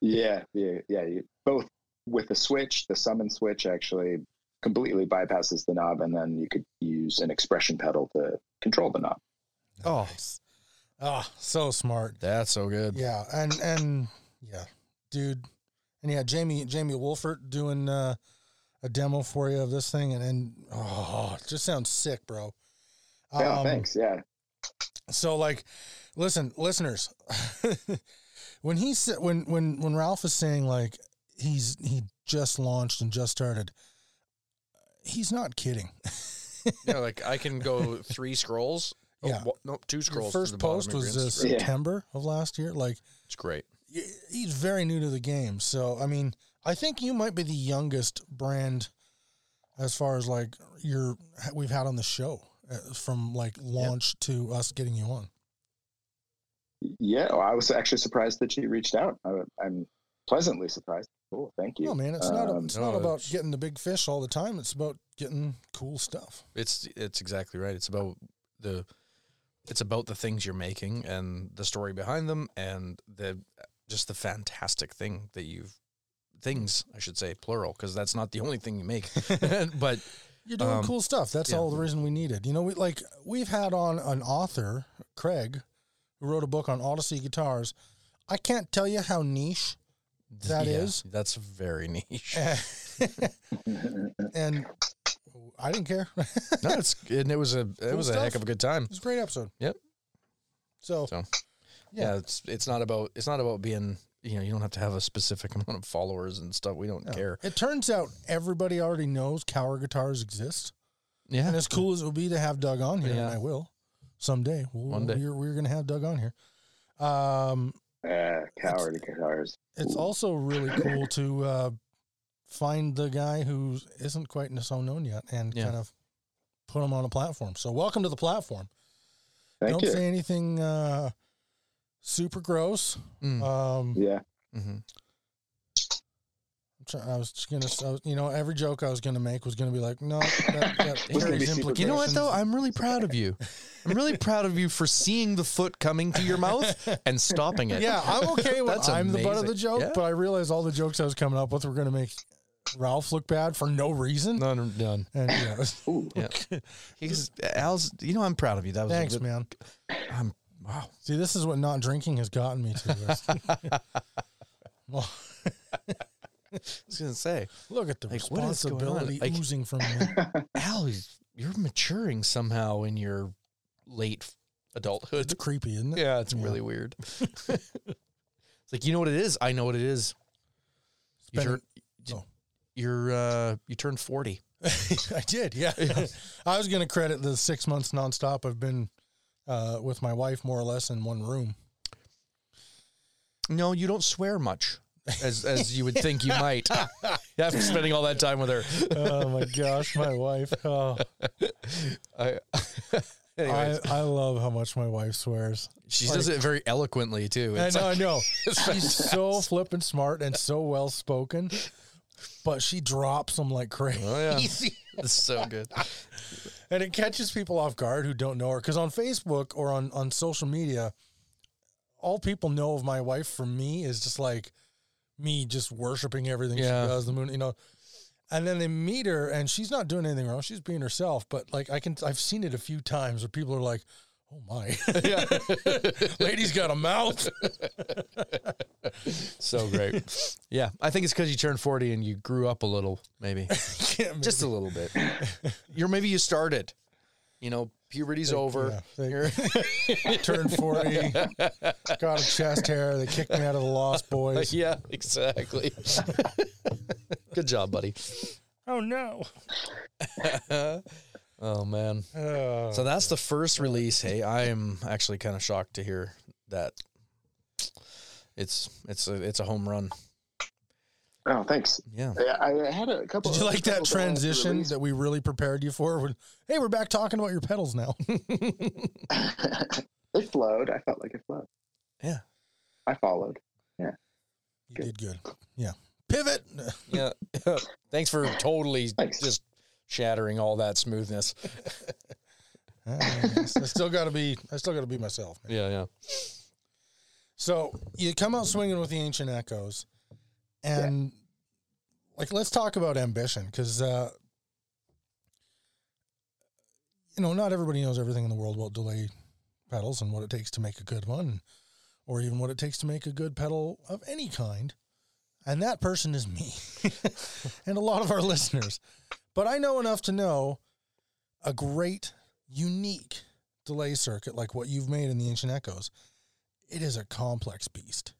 Yeah, yeah, yeah. You, both with the switch, the summon switch actually completely bypasses the knob, and then you could use an expression pedal to control the knob. Oh, Ah, so smart. that's so good. Yeah, and and yeah, dude, and yeah, Jamie Jamie Wolfert doing uh, a demo for you of this thing, and and oh, it just sounds sick, bro. Oh, Um, thanks. Yeah, So like, listen, listeners, when he said when when when Ralf is saying like he's he just launched and just started, he's not kidding. Yeah, like I can go three scrolls. Oh, Yeah. wha- no, two scrolls. to first the post of was Instagram. Yeah. September of last year. Like It's great. he's very new to the game. So I mean, I think you might be the youngest brand as far as like your we've had on the show uh, from like launch to us getting you on. yeah. well, I was actually surprised that you reached out. I, I'm pleasantly surprised. Cool. Thank you. No man, it's not Um, it's no, not about it's- getting the big fish all the time. It's about getting cool stuff. It's it's exactly right. It's about the it's about the things you're making and the story behind them and the just the fantastic thing that you've things I should say plural because that's not the only thing you make. but You're doing Um, cool stuff. That's yeah. all the reason we needed. You know, we like we've had on an author, Craig, who wrote a book on Odyssey guitars. I can't tell you how niche That yeah, is- that's very niche. and I didn't care. it no, it's and it was a it Cool was a heck of a good time. was a great episode. Yep. So, So Yeah. yeah. it's it's not about it's not about being you know you don't have to have a specific amount of followers and stuff. We don't no. care. it turns out everybody already knows Kauer guitars exist. Yeah, And as cool as it would be to have Doug on here, and I will someday. We'll, One day. We're, we're going to have Doug on here. Um, uh, Kauer guitars. it's also really cool to uh, find the guy who isn't quite so known yet and Yeah. kind of put him on a platform. So, welcome to the platform. Thank Don't you. say anything uh, super gross. Mm. Um, yeah. hmm I was just gonna, I was, you know, every joke I was gonna make was gonna be like, no, that, that carries be super You know what though? I'm really proud of you. I'm really proud of you for seeing the foot coming to your mouth and stopping it. Yeah, I'm okay with That's I'm the butt of the joke, Yeah. but I realized all the jokes I was coming up with were gonna make Ralf look bad for no reason. None done. And yeah, Ooh. Yeah. He's Al's. You know, I'm proud of you. That was a thanks, good- man. I'm wow. See, this is what not drinking has gotten me to. This. well, I was gonna say, look at the Like, what is going on? responsibility Like- oozing from me. Al, you're maturing somehow in your late adulthood. It's creepy, isn't it? Yeah, it's Yeah. really weird. it's like you know what it is. I know what it is. You Spending- oh. You're uh, you turned forty. I did, yeah. I was going to credit the six months nonstop I've been uh, with my wife, more or less, in one room. No, you don't swear much, as as you would think you might. After spending all that time with her. oh my gosh, my wife. Oh, I, I, I love how much my wife swears. she does it very eloquently too. I know, like- I know. She's so flippant smart and so well spoken, but she drops them like crazy. Oh yeah, it's so good. and it catches people off guard who don't know her because on facebook or on, on social media all people know of my wife from me is just like me just worshiping everything Yeah. she does the moon you know and then they meet her and she's not doing anything wrong she's being herself but like i can i've seen it a few times where people are like oh my lady's got a mouth So great. Yeah, I think it's because you turned forty and you grew up a little, maybe Can't just a little bit. You're maybe you started. You know, puberty's over. yeah, they turned 40 got a chest hair they kicked me out of the lost boys yeah, exactly. Good job, buddy. oh no Oh man. Oh. So that's the first release. Hey, I am actually kind of shocked to hear that. It's it's a it's a home run. Oh, thanks. Yeah. I, I had a couple. Did you like that pedals I wanted to transition that we really prepared you for? When, hey, we're back talking about your pedals now. it flowed. I felt like it flowed. Yeah. I followed. Yeah, you Good. did good. Yeah. Pivot. Yeah. Thanks for totally Thanks. just shattering all that smoothness. I still got to be. I still got to be myself. man. Yeah, yeah. So you come out swinging with the ancient echoes, and like let's talk about ambition because uh, you know not everybody knows everything in the world about delay pedals and what it takes to make a good one, or even what it takes to make a good pedal of any kind. And that person is me, and a lot of our listeners. But I know enough to know a great, unique delay circuit like what you've made in the Ancient Echoes. It is a complex beast.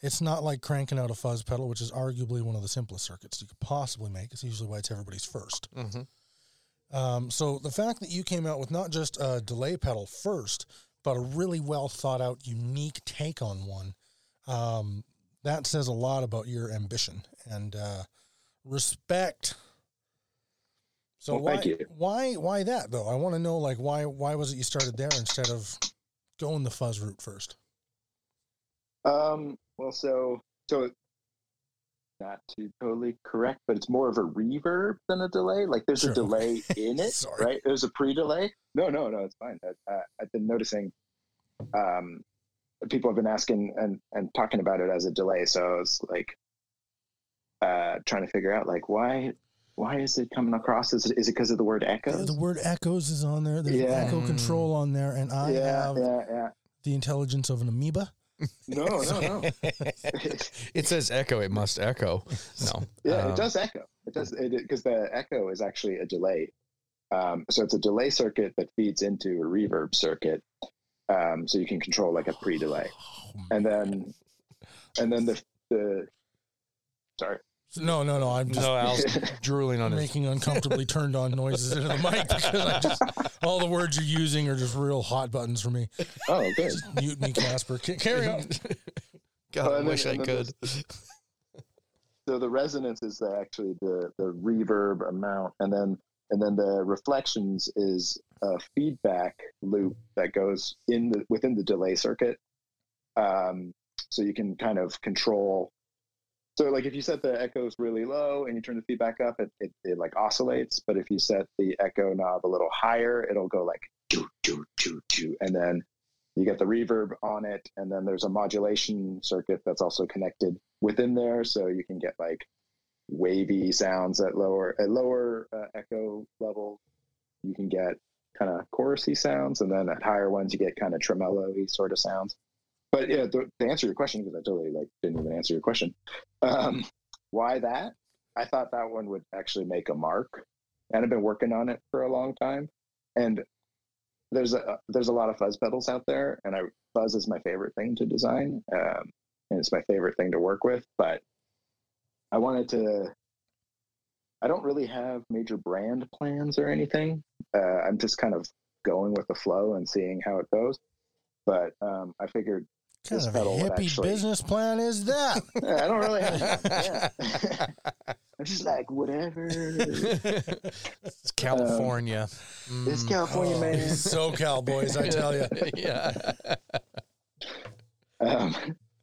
It's not like cranking out a fuzz pedal, which is arguably one of the simplest circuits you could possibly make. It's usually why it's everybody's first. Mm-hmm. Um, so the fact that you came out with not just a delay pedal first, but a really well thought out, unique take on one, um, that says a lot about your ambition and uh, respect. So Well, why, thank you. why, why that though? I want to know like why, why was it you started there instead of going the fuzz route first? Um. Well, so so not to totally correct, but it's more of a reverb than a delay. Like there's Sure. a delay in it, Sorry. right? There's a pre-delay. No, no, no, it's fine. I, I, I've been noticing. Um, people have been asking and and talking about it as a delay. So I was like uh trying to figure out like why why is it coming across as is it because of the word The, echoes? the word echoes is on there. There's Yeah. echo control on there, and I yeah, have yeah, yeah. the intelligence of an amoeba. No, no, no. it says echo. It must echo. No. Yeah, Um, it does echo. It does because the echo is actually a delay. Um, so it's a delay circuit that feeds into a reverb circuit. Um, so you can control like a pre-delay, Oh, and then and then the the sorry. No, no, no. I'm just No, Al's drooling on his. making uncomfortably turned on noises into the mic because I just all the words you're using are just real hot buttons for me. Oh, good. Just mute me, Casper. Ca- Carry on. God, Oh, I and then- wish I could. So the resonance is the, actually the the reverb amount, and then and then the reflections is a feedback loop that goes in the within the delay circuit. Um, so you can kind of control. So like if you set the echoes really low and you turn the feedback up, it, it, it like oscillates. But if you set the echo knob a little higher, it'll go like doo doo doo doo, and then you get the reverb on it, and then there's a modulation circuit that's also connected within there, so you can get like wavy sounds at lower at lower uh, echo level. You can get kind of chorusy sounds, and then at higher ones you get kind of tremolo-y sort of sounds. But yeah, to, to answer your question, because I totally like didn't even answer your question, um, why that? I thought that one would actually make a mark, and I've been working on it for a long time. And there's a there's a lot of fuzz pedals out there, and I fuzz is my favorite thing to design, um, and it's my favorite thing to work with. But I wanted to. I don't really have major brand plans or anything. Uh, I'm just kind of going with the flow and seeing how it goes. But um, I figured What kind of a would hippie actually- business plan is that? I don't really have. Yeah. I'm just like whatever. It's California. It's Mm. California, Oh, man. So cowboys, I tell you. yeah. Um,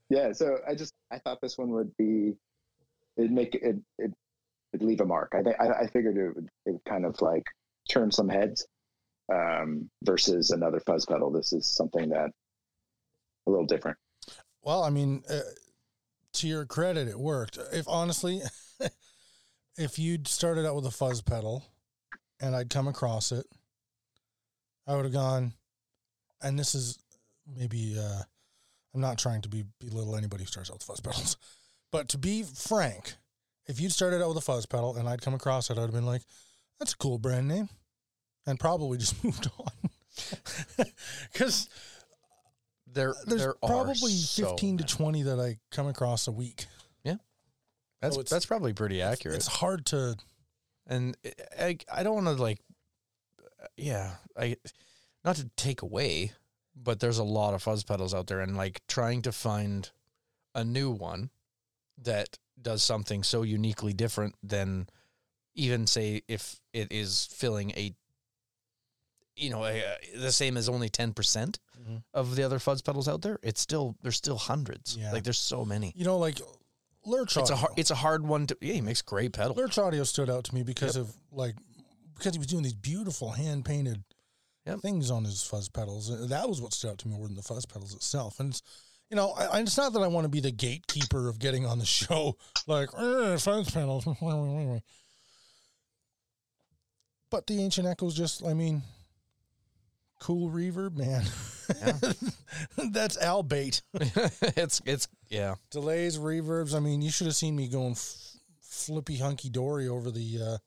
yeah, so I just I thought this one would be it'd make it it it'd leave a mark. I think I, I figured it would it would kind of like turn some heads um, versus another fuzz pedal. This is something that a little different. Well, I mean, uh, to your credit, it worked. If honestly, if you'd started out with a fuzz pedal and I'd come across it, I would have gone, and this is maybe, uh, I'm not trying to be belittle anybody who starts out with fuzz pedals, but to be frank, if you'd started out with a fuzz pedal and I'd come across it, I'd have been like, that's a cool brand name, and probably just moved on. Because There, uh, there's there are probably so 15 to 20 that I come across a week. Yeah. That's So that's probably pretty accurate. It's hard to and I, I don't want to like, uh, yeah, I, not to take away, but there's a lot of fuzz pedals out there, and like trying to find a new one that does something so uniquely different than even say if it is filling a, you know, a, the same as only ten percent Mhm. of the other fuzz pedals out there. It's still there's still hundreds. Yeah. Like there's so many. you know like Lurch It's a Audio. hard it's a hard one to. Yeah, he makes great pedals. Lurch Audio stood out to me because of like because he was doing these beautiful hand painted Yep. things on his fuzz pedals. Uh, That was what stood out to me more than the fuzz pedals itself. And it's you know, I, I- it's not that I want to be the gatekeeper of getting on the show, like "Eh, fuzz pedals. but the ancient echoes just, I mean, cool reverb, man. That's Al bait. it's it's yeah. delays, reverbs. I mean, you should have seen me going f- flippy hunky dory over the uh,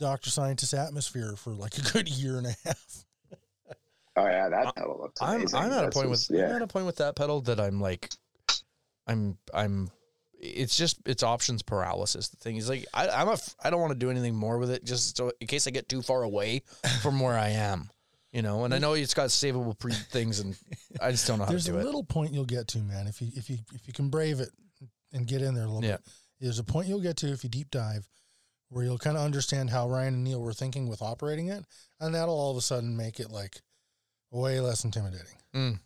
Doctor Scientist atmosphere for like a good year and a half. Oh yeah, that pedal looks I'm amazing. I'm at a point is- with I'm yeah. at a point with that pedal that I'm like I'm I'm it's just it's options paralysis. The thing is like I I'm a f- I don't want to do anything more with it just so in case I get too far away from where I am. You know, and I know it's got savable pre things and I just don't know how There's to do it. There's a little point you'll get to, man. If you if you if you can brave it and get in there a little Yeah. bit, there's a point you'll get to if you deep dive where you'll kind of understand how Ryan and Neil were thinking with operating it, and that'll all of a sudden make it like way less intimidating. Mm.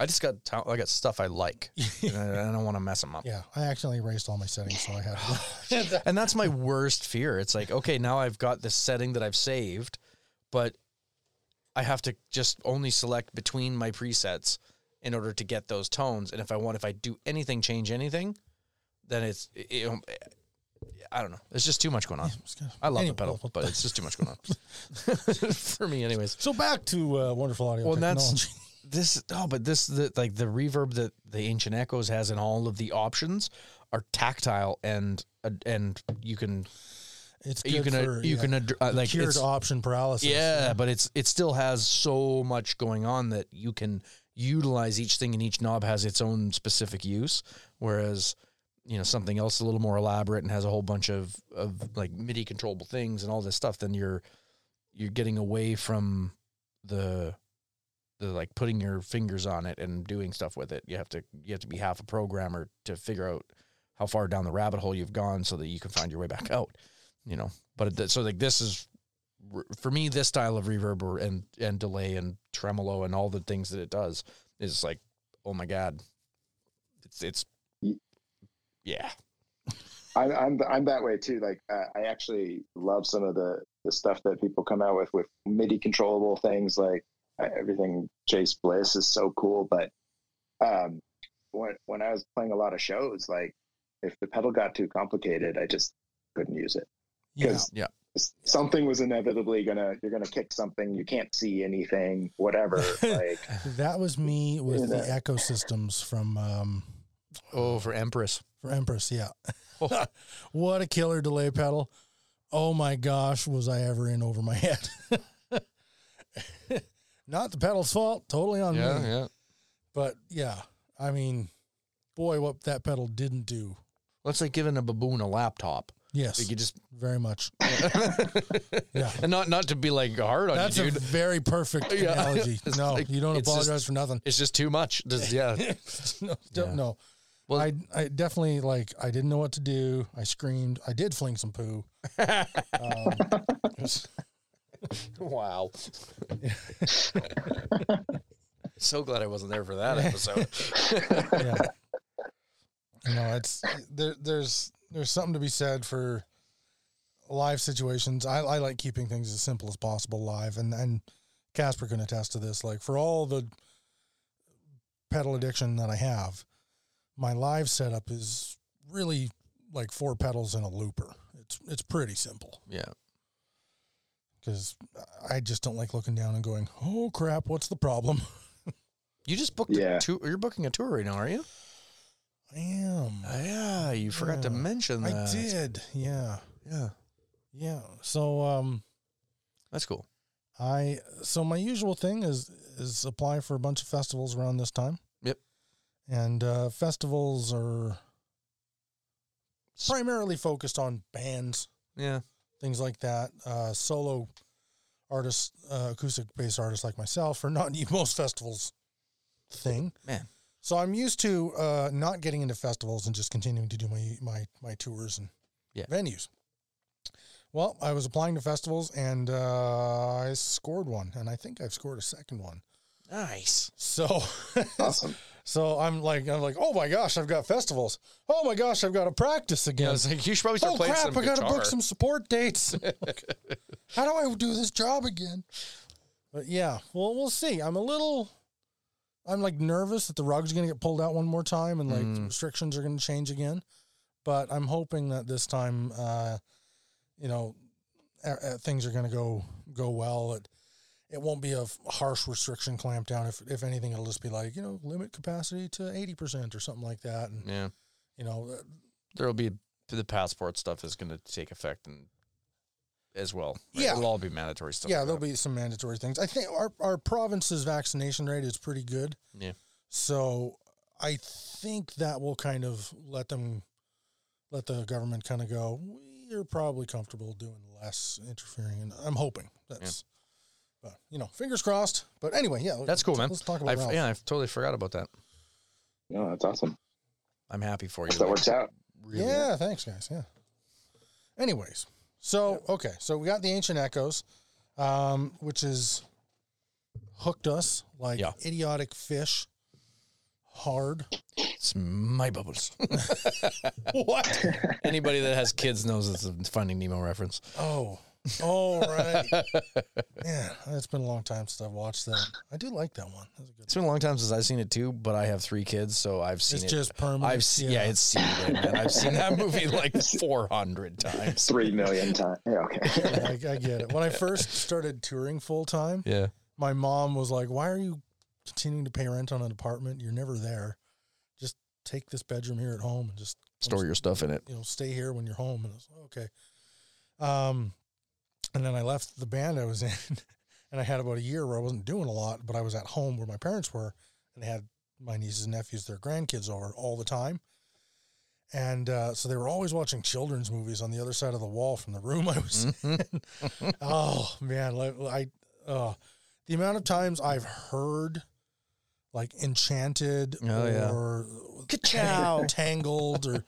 I just got ta- I got stuff I like. and I, I don't want to mess them up. Yeah, I accidentally erased all my settings, so I had. to- And that's my worst fear. It's like, okay, now I've got this setting that I've saved, but I have to just only select between my presets in order to get those tones. And if I want, if I do anything, change anything, then it's, it, it- I don't know. There's just too much going on. I love Anyway, the pedal, but it's just too much going on for me, anyways. So back to uh, wonderful audio Well, technology. that's this. Oh, but this the like the reverb that the Ancient Echoes has in all of the options are tactile and uh, and you can It's you can uh, for, you yeah, can ad- uh, like cured it's, option paralysis. yeah, but it's it still has so much going on that you can utilize each thing and each knob has its own specific use. Whereas you know something else a little more elaborate and has a whole bunch of of like MIDI controllable things and all this stuff, then you're you're getting away from the the like putting your fingers on it and doing stuff with it. You have to you have to be half a programmer to figure out how far down the rabbit hole you've gone so that you can find your way back out. You know, but it, so like this is for me this style of reverb or, and and delay and tremolo and all the things that it does is like oh my god, it's it's Yeah. I'm I'm I'm that way too. Like uh, I actually love some of the the stuff that people come out with with MIDI controllable things. Like uh, everything Chase Bliss is so cool. But um, when when I was playing a lot of shows, like if the pedal got too complicated, I just couldn't use it. Because Yeah. something was inevitably gonna you're gonna kick something. You can't see anything. Whatever. like That was me with the Yeah. Echosystems from um, Oh, for Empress. for Empress. Yeah. Oh. what a killer delay pedal. Oh my gosh, was I ever in over my head? Not the pedal's fault, totally on Yeah, me. yeah. But yeah, I mean, boy, what that pedal didn't do. Well, it's like giving a baboon a laptop. Yes, you just very much. Yeah. and not not to be like hard on you. That's you, a very perfect Yeah. analogy. No, like- you don't apologize just- for nothing. It's just too much. Just, yeah. no, Yeah. no. Well- I I definitely like I didn't know what to do. I screamed. I did fling some poo. Um, was- wow. so glad I wasn't there for that episode. yeah. Know, it's there. There's there's something to be said for live situations. I, I like keeping things as simple as possible live, and and Casper can attest to this. Like for all the pedal addiction that I have, my live setup is really like four pedals and a looper. It's it's pretty simple yeah. because I just don't like looking down and going, "Oh crap, what's the problem?" You just booked Yeah. a tour. You're booking a tour right now, are you? I am. yeah. You forgot to mention that. I did. Yeah. Yeah. Yeah. So um That's cool. I so my usual thing is is apply for a bunch of festivals around this time. Yep. And uh festivals are primarily focused on bands, Yeah. things like that. Uh solo artists, uh, acoustic bass artists like myself are not the most festivals thing. Man. So I'm used to uh not getting into festivals and just continuing to do my my my tours and Yeah. venues. Well, I was applying to festivals and uh, I scored one, and I think I've scored a second one. Nice. So, awesome. so I'm like, I'm like, oh my gosh, I've got festivals. Oh my gosh, I've got to practice Yeah, again. it's like you should probably start oh playing crap, some I got to book some support dates. How do I do this job again? But yeah, well, we'll see. I'm a little, I'm like nervous that the rug's going to get pulled out one more time and like Mm. restrictions are going to change again. But I'm hoping that this time, uh, you know, things are going to go go well. It it won't be a f- harsh restriction clampdown. If if anything, it'll just be like you know limit capacity to eighty percent or something like that. And Yeah. you know, uh, There'll be the passport stuff is going to take effect and as well. right? Yeah. It'll all be mandatory stuff. yeah, like there'll that. be some mandatory things. I think our our province's vaccination rate is pretty good. Yeah. So I think that will kind of let them let the government kind of go. We're probably comfortable doing less interfering, and I'm hoping that's. But you know, fingers crossed. But anyway, yeah, That's cool, man. Let's talk about I've, yeah, I've totally forgot about that. No, that's awesome. I'm happy for you. That works out. Really. Yeah, thanks, guys. Yeah. Anyways, so okay, so we got the ancient echoes, um, which is hooked us like Yeah. idiotic fish, hard. It's my bubbles. what? Anybody that has kids knows it's a Finding Nemo reference. Oh, oh, right. yeah, it's been a long time since I've watched that. I do like that one. That's a good. It's been a long time since I've seen it too, but I have three kids, so I've seen It's it. just permanent. I've seen, yeah. it's seen it, man. I've seen that movie like 400 times. Three million times. Yeah, okay. Yeah, I, I get it. When I first started touring full time, Yeah. my mom was like, "Why are you continuing to pay rent on an apartment? You're never there. Just take this bedroom here at home and just Store your stuff in it. you know stay here when you're home." And I was like, okay. Um, and then I left the band I was in, and I had about a year where I wasn't doing a lot, but I was at home where my parents were, and I had my nieces and nephews, their grandkids over all the time. And uh, so they were always watching children's movies on the other side of the wall from the room I was Mm-hmm. in. oh man, like I, uh, the amount of times I've heard like Enchanted Oh, yeah. or Ka-chow. Tangled or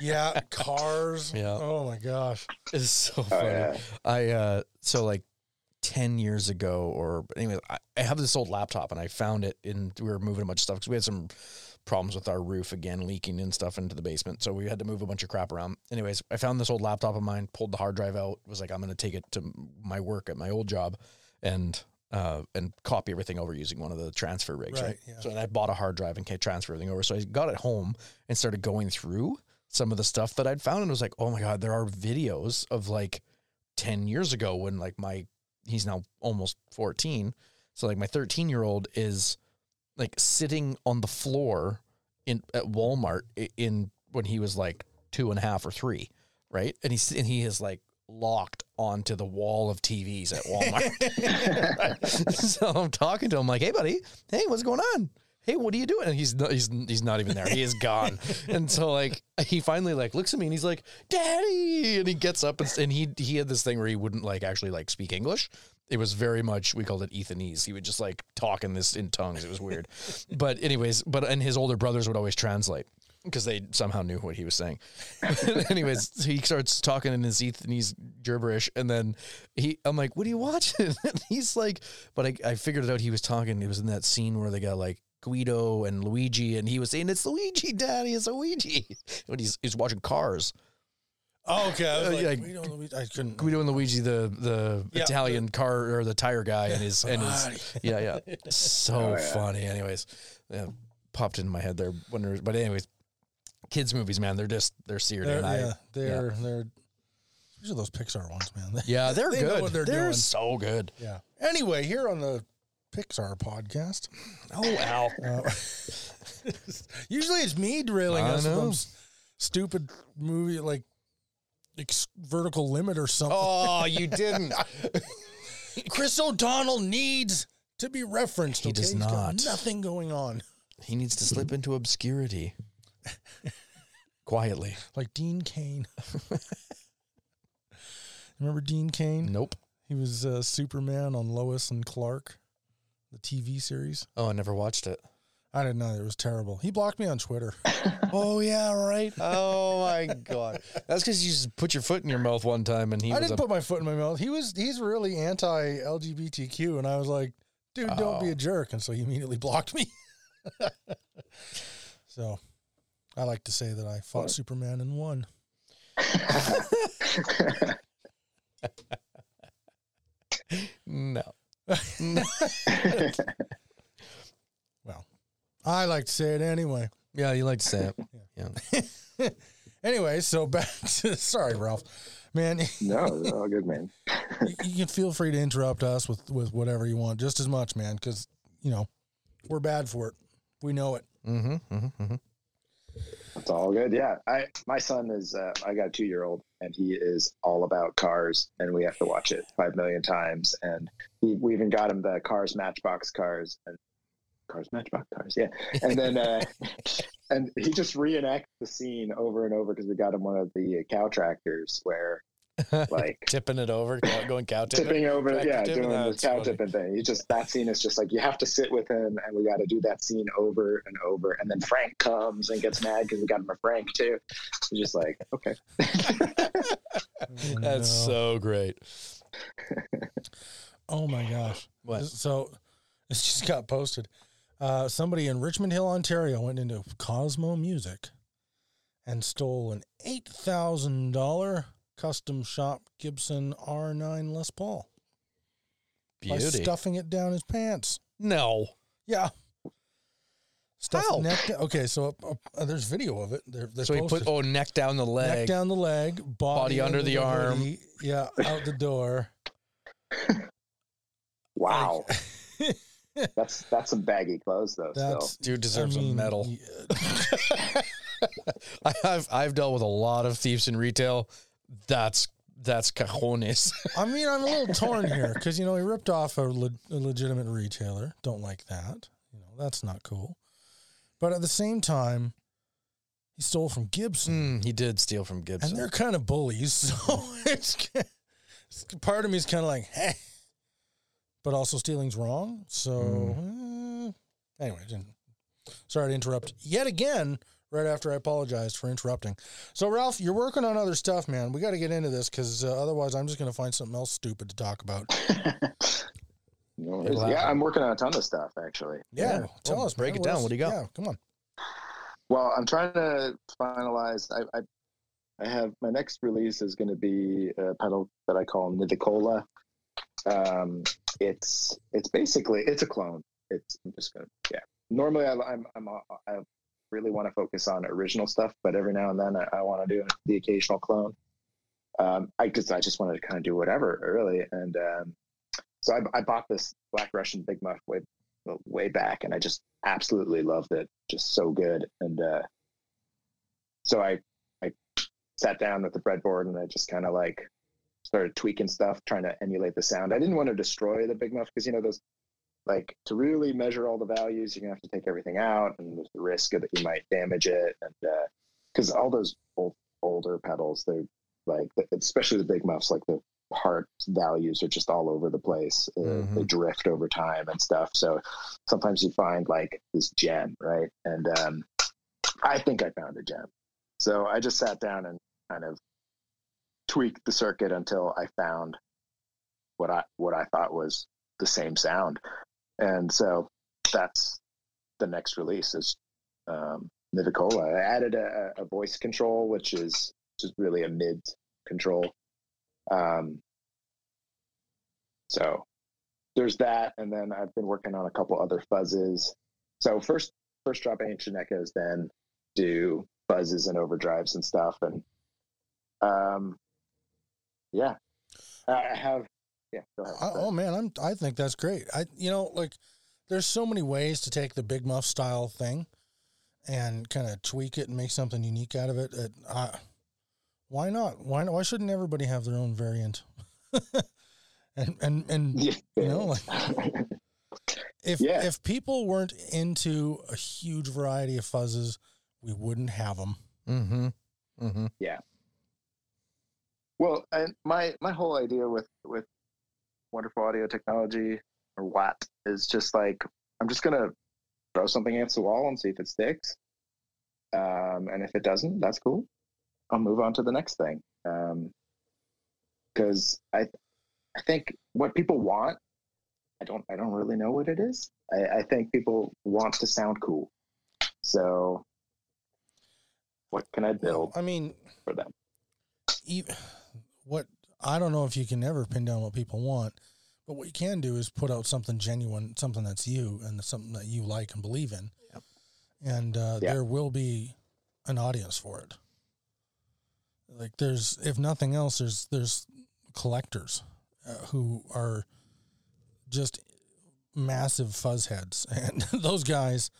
yeah, Cars. Yeah. Oh my gosh. It's so Oh, funny. yeah. I uh so like 10 years ago or anyway I, I have this old laptop and i found it in we were moving a bunch of stuff because we had some problems with our roof again leaking and stuff into the basement so we had to move a bunch of crap around anyways i found this old laptop of mine pulled the hard drive out was like i'm going to take it to my work at my old job and uh, and copy everything over using one of the transfer rigs right, Right, yeah. so and i bought a hard drive and can transfer everything over. So i got it home and started going through some of the stuff that i'd found and was like oh my god there are videos of like 10 years ago when like my he's now almost 14 so like my 13 year old is like sitting on the floor in at walmart in when he was like two and a half or three right? And he's and he is like locked onto the wall of tvs at walmart. So i'm talking to him like hey buddy. Hey what's going on? Hey what are you doing? And he's not he's, he's not even there. He is gone. And so like he finally like looks at me and he's like daddy! And he gets up and, and he he had this thing where he wouldn't like actually like speak english. It was very much we called it ethanese. He would just like talk in this in tongues. It was weird. But anyways but and his older brothers would always translate because they somehow knew what he was saying. Anyways, he starts talking in his Ethanese gibberish, and then he, I'm like, "What are you watching?" And he's like, "But I, I figured it out. He was talking. It was in that scene where they got like Guido and Luigi, and he was saying, "It's Luigi, Daddy, it's Luigi." But he's he's watching Cars, Oh, okay. I was Uh, like, yeah. we don't. We, I couldn't. Guido and Luigi, the the Yeah, Italian car or the tire guy, and his and his yeah, yeah. So Oh, yeah. funny. Anyways, yeah, popped into my head there. When there, but anyways, kids movies, man, they're just they're seared They're, in. I, yeah, they're they're. These are those Pixar ones, man. yeah, they're They good. they're they're doing. so good. yeah. Anyway, here on the Pixar podcast, Oh, Al. uh, usually it's me drilling I us know. from stupid movie like ex- Vertical Limit or something. Oh, you didn't. Chris O'Donnell needs to be referenced. He okay? does not. nothing going on. he needs to slip into obscurity. Quietly. Like Dean Cain. Remember Dean Cain? Nope. He was uh, Superman on Lois and Clark, the TV series. Oh, I never watched it. I didn't know. It was terrible. He blocked me on Twitter. Oh yeah, right. Oh my god. That's because you just put your foot in your mouth one time, and he I didn't a put my foot in my mouth. He was he's really anti LGBTQ, and I was like, dude, don't be Oh. a jerk. And so he immediately blocked me. so I like to say that I fought Superman and won. no. Well, I like to say it anyway. Yeah, you like to say it. Yeah. Anyway, so back to sorry, Ralf. Man, no, they're all good, man. you, you can feel free to interrupt us with with whatever you want, just as much, man, because you know we're bad for it. We know it. Mm-hmm. Mm-hmm. mm-hmm. It's all good. Yeah. I my son is uh, I got a two year old and he is all about cars and we have to watch it five million times and he, we even got him the cars matchbox cars and cars matchbox cars yeah and then uh, and he just reenacts the scene over and over because we got him one of the cow tractors where like Tipping it over, going cow tipping. tipping over Tractor yeah tipping, doing the cow funny. tipping thing You just that scene is just like you have to sit with him and we got to do that scene over and over and then frank comes and gets mad because we got him a frank too He's just like okay That's No. so great. Oh my gosh. What? So this just got posted. Uh, somebody in Richmond Hill, Ontario went into Cosmo Music and stole an $8,000 custom shop Gibson R9 Les Paul by stuffing it down his pants. No. Yeah. Stuff How? neck da- okay, so uh, uh, there's video of it. They're, they're So he put posted. oh neck down the leg. neck down the leg, body, Body under the arm. hoodie, yeah, out the door. wow that's that's some baggy clothes though still That's Dude deserves I mean, a medal. yeah, I have I've dealt with a lot of thieves in retail. That's that's cajones. I mean, I'm a little torn here because you know he ripped off a, le- a legitimate retailer. Don't like that. You know that's not cool. But at the same time, he stole from Gibson, Mm, he did steal from Gibson. and they're kind of bullies. So it's, it's part of me is kind of like, hey, but also stealing's wrong. So Mm. eh, anyway, sorry to interrupt yet again, right after I apologized for interrupting. So, Ralf, you're working on other stuff, man. We got to get into this because uh, otherwise, I'm just going to find something else stupid to talk about. No yeah, I'm working on a ton of stuff actually. Yeah, Yeah. tell Well, us. break man. it down. else- What do you got? Yeah, come on. Well, I'm trying to finalize. I I, I have my next release is going to be a pedal that I call Nidicola. Um, it's it's basically it's a clone. It's I'm just gonna yeah. Normally, I, I'm I'm a- I really want to focus on original stuff, but every now and then I, I want to do the occasional clone. Um, I just I just wanted to kind of do whatever really, and um, so I, I bought this Black Russian Big Muff way way back, and I just absolutely loved it. Just so good, and uh, so I I sat down with the breadboard and I just kind of like started tweaking stuff, trying to emulate the sound. I didn't want to destroy the Big Muff because you know those like to really measure all the values, you're gonna have to take everything out, and there's the risk of that you might damage it, and because all those old older pedals, they're like especially the Big Muffs, like the part values are just all over the place. Uh, Mhm. They drift over time and stuff. So sometimes you find like this gem, right? And um, I think I found a gem. So I just sat down and kind of tweaked the circuit until I found what I what I thought was the same sound. And so that's the next release is um, Nidicola. I added a, a voice control, which is just really a mid control. Um, so there's that, and then I've been working on a couple other fuzzes. So first, first drop ancient echoes, then do buzzes and overdrives and stuff, and um, yeah, I have. Yeah, go ahead. I, oh man, I'm. I think that's great. I, you know, like, there's so many ways to take the Big Muff style thing, and kind of tweak it and make something unique out of it. it uh, why not? Why Why shouldn't everybody have their own variant? and and and yeah. you know, like if Yeah. if people weren't into a huge variety of fuzzes, we wouldn't have them. Mm-hmm. Mm-hmm. Yeah. Well, and my my whole idea with with wonderful audio technology or what is just like I'm just gonna throw something against the wall and see if it sticks. Um, and if it doesn't, that's cool. I'll move on to the next thing. Because I I think what people want, I don't I don't really know what it is. I, I think people want to sound cool. So what can I build I mean, for them? e- what I don't know if you can ever pin down what people want, but what you can do is put out something genuine, something that's you and something that you like and believe in, Yep. and uh, Yeah. there will be an audience for it. Like there's, if nothing else, there's there's collectors uh, who are just massive fuzz heads, and those guys.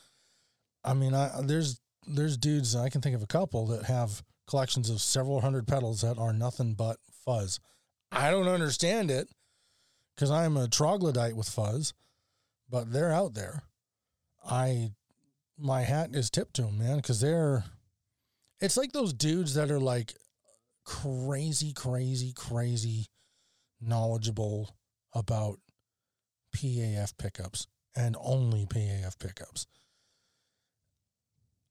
I mean, I, there's there's dudes I can think of a couple that have collections of several hundred pedals that are nothing but fuzz. I don't understand it because I'm a troglodyte with fuzz, but they're out there. I my hat is tipped to them, man, because they're. It's like those dudes that are like crazy, crazy, crazy knowledgeable about PAF pickups and only PAF pickups.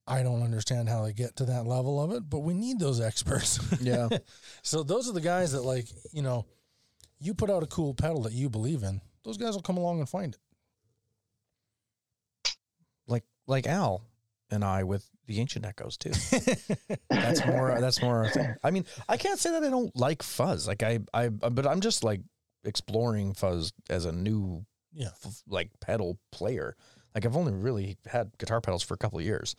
I don't understand how they get to that level of it, but we need those experts. Yeah. so those are the guys that like, you know, you put out a cool pedal that you believe in, those guys will come along and find it. like like Al and I with the ancient echoes too. That's more. That's more. Our thing. I mean, I can't say that I don't like fuzz. Like I, I, but I'm just like exploring fuzz as a new, Yeah. f- like pedal player. Like I've only really had guitar pedals for a couple of years,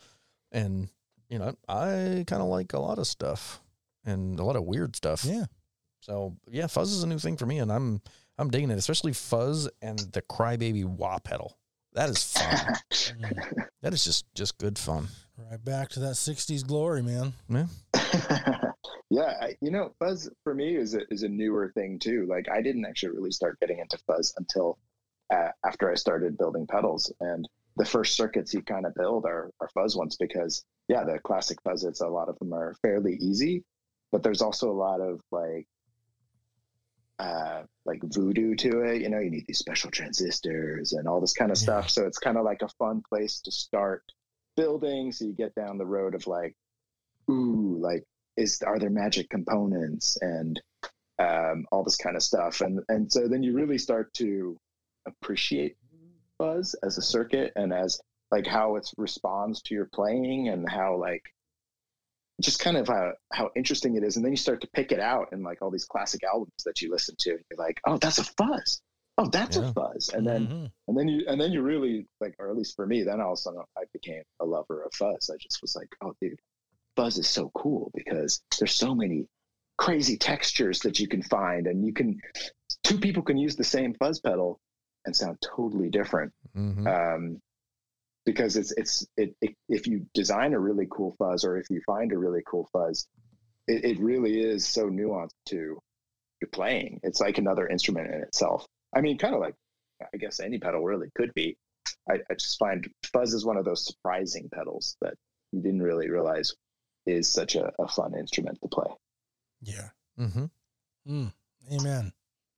and you know, I kind of like a lot of stuff and a lot of weird stuff. Yeah. So yeah, fuzz is a new thing for me, and I'm I'm digging it, especially fuzz and the crybaby wah pedal. That is fun. That is just just good fun. right back to that 60s glory, man. yeah, I, you know, fuzz for me is a, is a newer thing too. Like I didn't actually really start getting into fuzz until uh, after I started building pedals, and the first circuits you kind of build are, are fuzz ones because yeah, the classic fuzzes, a lot of them are fairly easy, but there's also a lot of like uh like voodoo to it you know you need these special transistors and all this kind of Yeah. stuff so it's kind of like a fun place to start building. So you get down the road of like, ooh, like is are there magic components and um, all this kind of stuff, and and so then you really start to appreciate fuzz as a circuit and as like how it responds to your playing and how like just kind of how, how interesting it is and then you start to pick it out in like all these classic albums that you listen to and you're like oh that's a fuzz oh that's Yeah. a fuzz and then Mhm. and then you and then you really like or at least for me then all of a sudden i became a lover of fuzz i just was like oh dude fuzz is so cool because there's so many crazy textures that you can find and you can two people can use the same fuzz pedal and sound totally different Mhm. um, because it's it's it, it if you design a really cool fuzz or if you find a really cool fuzz it, it really is so nuanced to your playing it's like another instrument in itself i mean kind of like i guess any pedal really could be I, I just find fuzz is one of those surprising pedals that you didn't really realize is such a, a fun instrument to play Yeah. Mhm. Mm. Amen.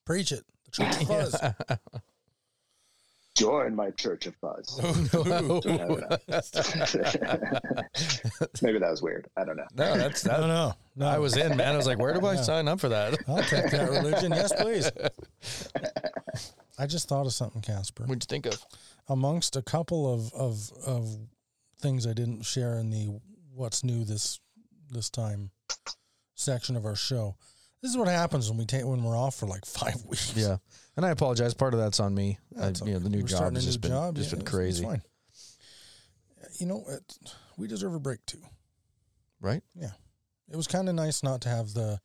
Preach it. The church of fuzz. Join my church of fuzz oh, no, maybe that was weird i don't know no, that's that. no, no. I was in, man. I was like, where do I Yeah. sign up for that? I'll take that religion. Yes, please. I just thought of something, Casper. What'd you think of? Amongst a couple of, of of things I didn't share in the what's new this this time section of our show. This is what happens when we take when we're off for like five weeks. Yeah, and I apologize. Part of that's on me. I, That's you know, the new We're job has just been job. just Yeah, been crazy, It's fine. You know, it, we deserve a break too. right? Yeah, it was kind of nice not to have the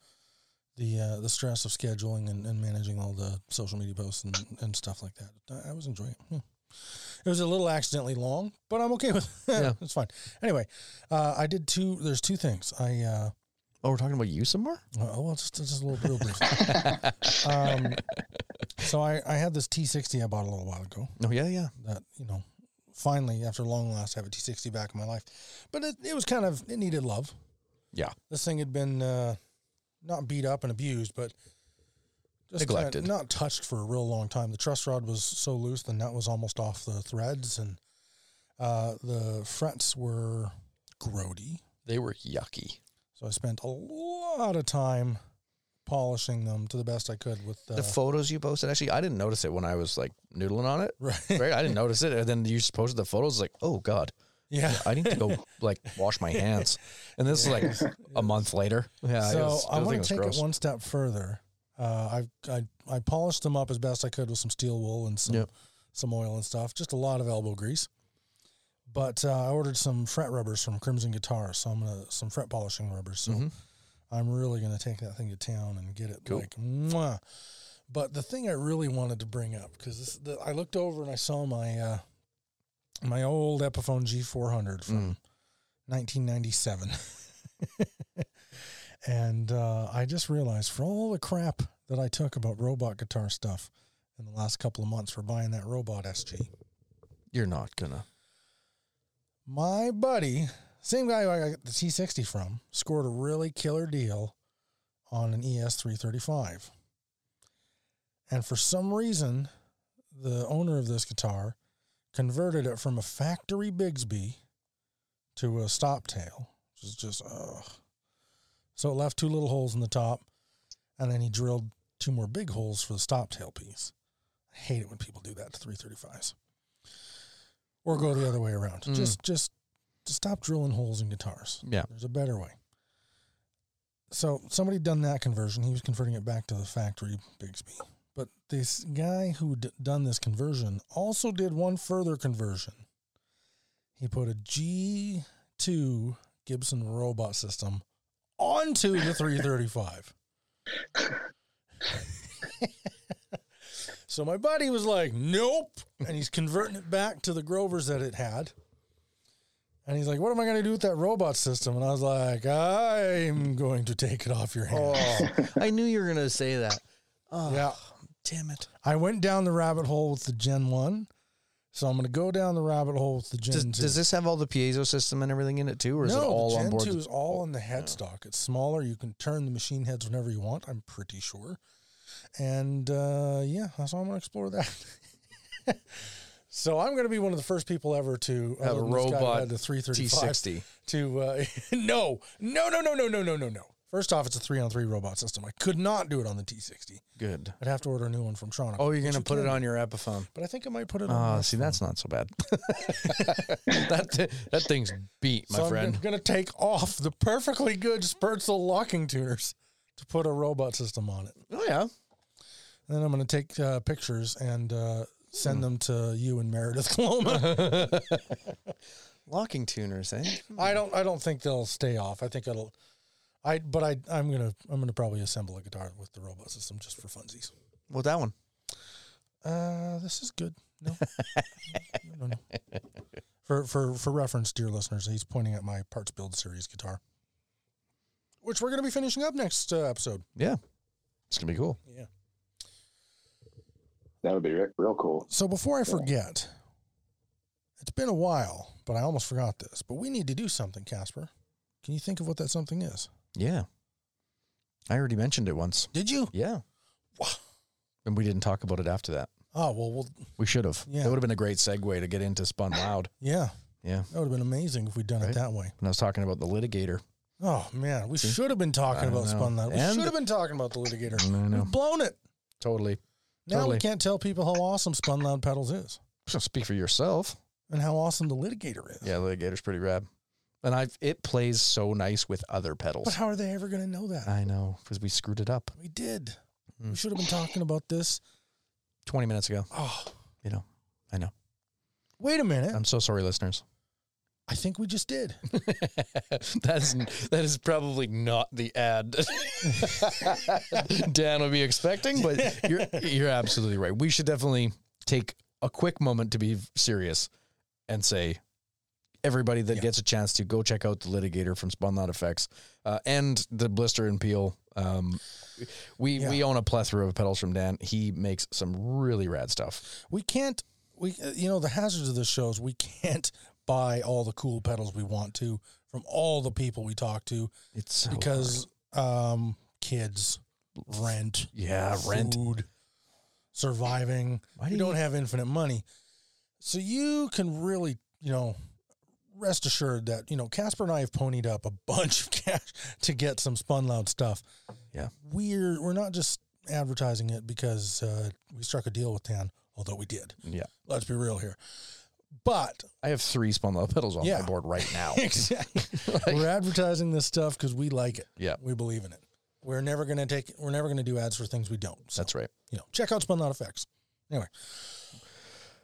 the uh, the stress of scheduling and, and managing all the social media posts and, and stuff like that. I, I was enjoying it. Hmm. It was a little accidentally long, but I'm okay with it. Yeah. it's fine. Anyway, uh, I did two. There's two things. I uh, Oh, we're talking about you some more. oh well, just just a little real brief. um, so I I had this T60 I bought a little while ago. Oh yeah, yeah. That you know, finally after long last, I have a T60 back in my life. But it it was kind of it needed love. Yeah. This thing had been uh, not beat up and abused, but just Neglected. not touched for a real long time. The truss rod was so loose, the nut was almost off the threads, and uh, the frets were grody. They were yucky. So I spent a lot of time polishing them to the best I could with uh, The photos you posted, actually, I didn't notice it when I was like noodling on it. right. Right, I didn't notice it, and then you just posted the photos. Like, oh god, Yeah. I need to go like wash my hands. And this is like a month later. Yeah, so was, I was to take gross. it one step further. Uh, I, I I polished them up as best I could with some steel wool and some Yep. some oil and stuff. Just a lot of elbow grease. But uh, I ordered some fret rubbers from Crimson Guitar, so I'm gonna some fret polishing rubbers. So Mhm. I'm really gonna take that thing to town and get it Cool. like mwah. But the thing I really wanted to bring up because I looked over and I saw my uh, my old Epiphone G400 from Mm. 1997. and uh, I just realized for all the crap that I took about robot guitar stuff in the last couple of months for buying that robot SG, You're not gonna. My buddy, same guy who I got the T60 from, scored a really killer deal on an E ES335. And for some reason, the owner of this guitar converted it from a factory Bigsby to a stop tail, which is just, ugh. So it left two little holes in the top, and then he drilled two more big holes for the stop tail piece. I hate it when people do that to 335s. Or go the other way around. Mm. Just, just, just stop drilling holes in guitars. Yeah. There's a better way. So somebody done that conversion. He was converting it back to the factory Bigsby. But this guy who d- done this conversion also did one further conversion. He put a G2 Gibson robot system onto the 335. so my buddy was like, "Nope," and he's converting it back to the Grovers that it had. And he's like, "What am I going to do with that robot system?" And I was like, "I'm going to take it off your hands." Oh, I knew you were gonna say that. Oh, Yeah. damn it. I went down the rabbit hole with the Gen 1. So I'm going to go down the rabbit hole with the Gen Does, 2. does this have all the piezo system and everything in it too, or is no, it all the Gen on board? 2 is all in the oh. headstock. It's smaller. You can turn the machine heads whenever you want, I'm pretty sure. And uh, yeah, so I'm going to explore that. So I'm going to be one of the first people ever to Have a other than this guy who robot the 335 T60. to uh, no, no, no, no, no, no, no, no, no. First off, it's a three on three robot system. I could not do it on the T60. Good. I'd have to order a new one from Toronto. Oh, you're going to put it on your Epiphone. But I think I might put it on. Oh, see, that's not so bad. that that thing's beat, my so friend. I'm going to take off the perfectly good Sperzel locking tuners to put a robot system on it. Oh yeah. And then I'm going to take uh, pictures and uh, send Hmm. them to you and Meredith Coloma. Locking tuners, eh? I don't. I don't think they'll stay off. I think it'll. I. But I. I'm gonna. I'm gonna probably assemble a guitar with the robot system just for funsies. Well, that one. Uh, this is good. No. no, no, no. For for for reference, dear listeners, he's pointing at my parts build series guitar, which we're gonna be finishing up next uh, episode. Yeah. It's gonna be cool. Yeah. That would be re- real cool. So before I forget, it's been a while, but I almost forgot this. But we need to do something, Casper. Can you think of what that something is? Yeah. I already mentioned it once. Did you? Yeah. Wow. And we didn't talk about it after that. Oh well, well, We should have. Yeah. That would have been a great segue to get into Spun Loud. yeah. Yeah. That would have been amazing if we'd done Right? it that way. And I was talking about the litigator. Oh man, we should have been talking about know. spun Loud. We should have been talking about the litigator. I know. We've blown it. Totally. Now Totally. we can't tell people how awesome spun loud pedals is So speak for yourself. and how awesome the litigator is. Yeah, litigator's pretty rad. And I've it plays so nice with other pedals. But how are they ever going to know that? I know because we screwed it up we did. Mm. We should have been talking about this. 20 minutes ago. Oh, You know, I know. wait a minute. I'm so sorry, listeners. I think we just did. That's that is probably not the ad Dan would be expecting, but you're you're absolutely right. We should definitely take a quick moment to be serious and say everybody that Yeah. gets a chance to go check out the litigator from Spun Loud Effects uh, and the blister and peel. Um, we Yeah. we own a plethora of pedals from Dan. He makes some really rad stuff. We can't. We uh, you know the hazards of this show is we can't buy all the cool pedals we want to from all the people we talk to It's so because um kids rent yeah, rent. food, surviving. Why we do don't have infinite money. So you can really, you know, rest assured that, you know, Casper and I have ponied up a bunch of cash to get some spun loud stuff. Yeah. We're we're not just advertising it because uh, we struck a deal with Dan, although we did. Yeah, Let's be real here. But I have three Spun Loud pedals on Yeah. my board right now. exactly. we're advertising this stuff because we like it. Yeah. We believe in it. We're never gonna take we're never gonna do ads for things we don't. So That's right. you know, check out Spun Loud Effects. Anyway.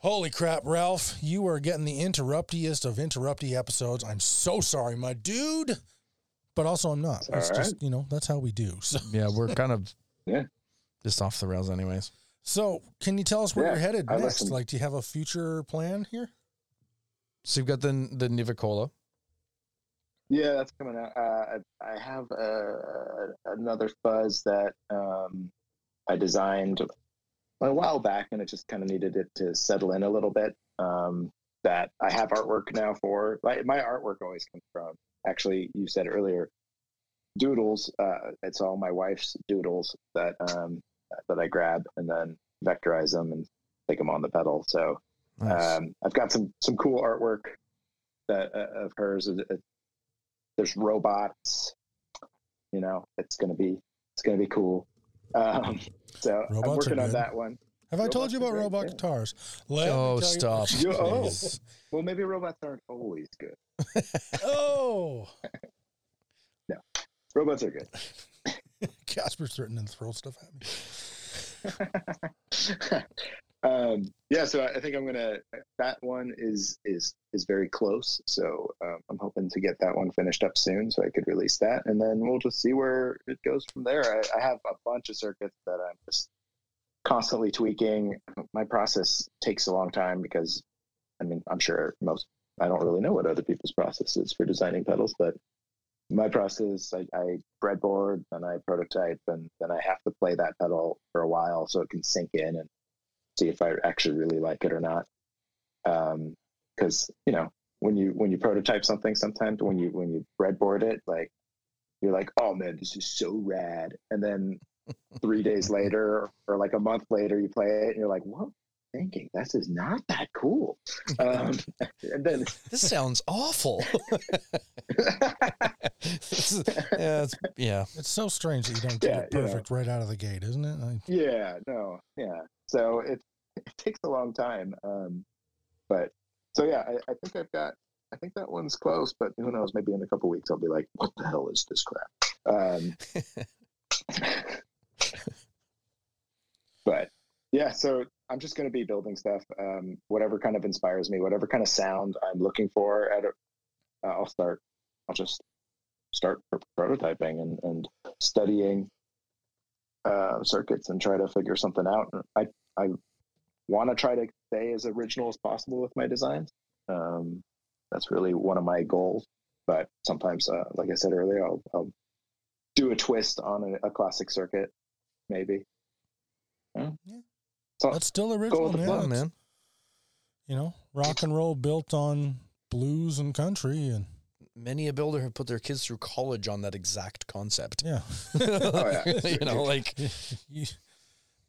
Holy crap, Ralf. You are getting the interruptiest of interrupty episodes. I'm so sorry, my dude. But also I'm not. It's It's all just, you know, that's how we do. So Yeah, we're kind of Yeah. just off the rails, anyways. so can you tell us where Yeah, you're headed I next? listen. Like do you have a future plan here? So you've got the the Nivicola. Yeah, that's coming out. Uh, I have uh, another fuzz that um, I designed a while back, and it just kind of needed it to settle in a little bit. Um, that I have artwork now for. My, my artwork always comes from. Actually, you said earlier, doodles. Uh, it's all my wife's doodles that um, that I grab and then vectorize them and take them on the pedal. So Nice. um, I've got some some cool artwork that uh, of hers. It- it- there's robots. You know, it's gonna be it's gonna be cool. Um, so I'm working on that one. Have I told you about robot yeah. guitars? Let Oh, stop. You- oh. Well, maybe robots aren't always good. oh. No, robots are good. Casper's threatening to throw stuff at me. Um, yeah, so I think I'm gonna. That one is is is very close. So um, I'm hoping to get that one finished up soon, so I could release that, and then we'll just see where it goes from there. I, I have a bunch of circuits that I'm just constantly tweaking. My process takes a long time because, I mean, I'm sure most. I don't really know what other people's process is for designing pedals, but my process, I, I breadboard and I prototype, and then I have to play that pedal for a while so it can sink in and see if I actually really like it or not. Because you know, when you when you prototype something, sometimes when you when you breadboard it, like you're like, oh man, this is so rad, and then three days later or like a month later, you play it and you're like, what? thinking? This is not that cool. Um, and then This sounds awful. Is- yeah, it's, yeah. It's so strange that you don't get Yeah, it you know. perfect right out of the gate, isn't it? I, yeah, no, yeah. So it it takes a long time. Um, but so yeah, I, I think I've got. I think that one's close, but who knows? Maybe in a couple weeks I'll be like, "What the hell is this crap?" Um, but yeah, so I'm just going to be building stuff. Um, whatever kind of inspires me, whatever kind of sound I'm looking for, at a, I'll start. I'll just start pr- prototyping and, and studying uh, circuits and try to figure something out. I I want to try to stay as original as possible with my designs. Um, that's really one of my goals. But sometimes, uh, like I said earlier, I'll, I'll do a twist on a, a classic circuit, maybe. Yeah. Yeah. So that's still original, with the man. flow, It's- man. You know, rock and roll built on blues and country, and Many a builder have put their kids through college on that exact concept. yeah, oh, yeah. you know, like you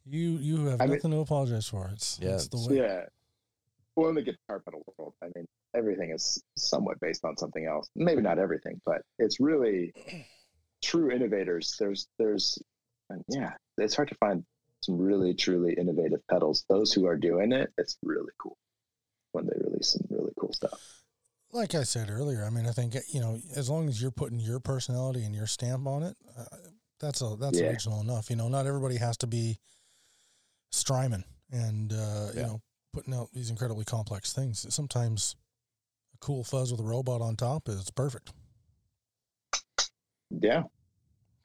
you you have I mean- nothing to apologize for. It's Yeah, it's the way. yeah. Well, in the guitar pedal world, I mean, everything is somewhat based on something else. Maybe not everything, but it's really true innovators. There's, there's, and yeah, it's hard to find some really, truly innovative pedals. Those who are doing it, it's really cool when they release some really cool stuff. Like I said earlier, I mean, I think you know, as long as you're putting your personality and your stamp on it, uh, that's a that's Yeah. original enough. You know, not everybody has to be Strymon and uh, you know putting out these incredibly complex things. Sometimes a cool fuzz with a robot on top is perfect. Yeah.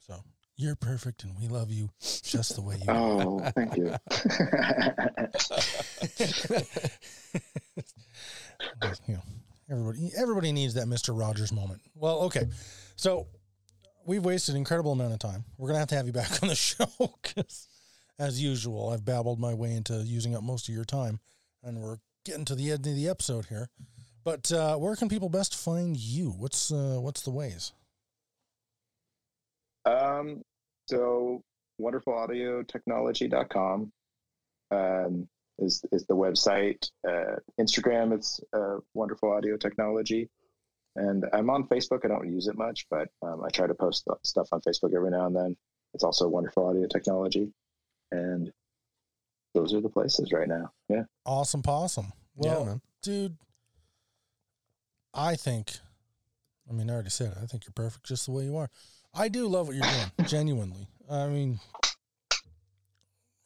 So you're perfect, and we love you just the way you are. Oh, thank you. You know, everybody everybody needs that Mister Rogers moment. Well, okay, so we've wasted an incredible amount of time. We're gonna have to have you back on the show because, as usual, I've babbled my way into using up most of your time, and we're getting to the end of the episode here. But uh, where can people best find you? What's uh, what's the ways? Um, so wonderfulaudioTechnology.com um, is is the website. Uh, Instagram, it's uh, Wonderful Audio Technology, and I'm on Facebook. I don't use it much, but um, I try to post stuff on Facebook every now and then. It's also Wonderful Audio Technology, and those are the places right now. Yeah. Awesome, possum. Well, yeah, man. dude, I think, I mean, I already said it. I think you're perfect just the way you are. I do love what you're doing, genuinely. I mean,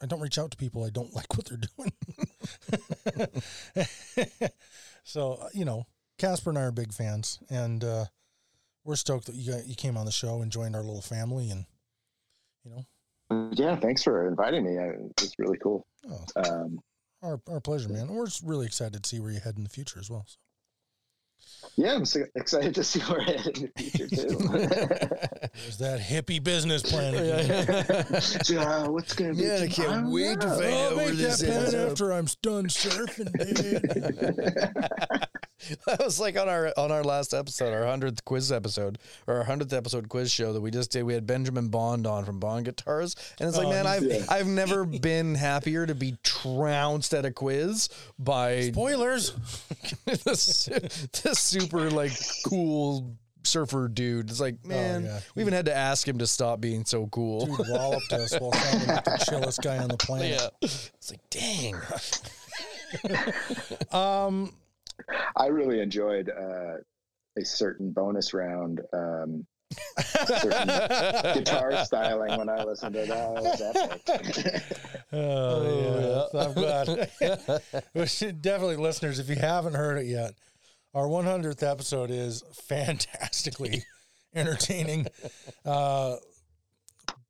I don't reach out to people I don't like what they're doing. so, uh, you know, Casper and I are big fans, and uh, we're stoked that you got, you came on the show and joined our little family, and you know, Yeah. Thanks for inviting me. I, it's really cool. oh, Um, our our pleasure, man. We're just really excited to see where you head in the future as well. So. Yeah, I'm so excited to see where I head in the future too. There's that hippie business plan again. yeah, what's gonna be? Yeah, I can't wait to find I'll out where make this that ends after I'm done surfing, dude. that was like on our on our last episode, our hundredth quiz episode, or our hundredth episode quiz show that we just did. We had Benjamin Bond on from Bond Guitars, and it's like, Oh, man, I've yeah. I've never been happier to be trounced at a quiz by Spoilers. this, this super like cool surfer dude. It's like, man, yeah. we even had to ask him to stop being so cool. Dude walloped us while sounding like the chillest guy on the planet. yeah, it's like, dang. Um, I really enjoyed uh, a certain bonus round um, certain guitar styling when I listened to that. It was epic. oh, yeah. I'm glad. we should definitely, listeners, if you haven't heard it yet, our 100th episode is fantastically entertaining. Uh,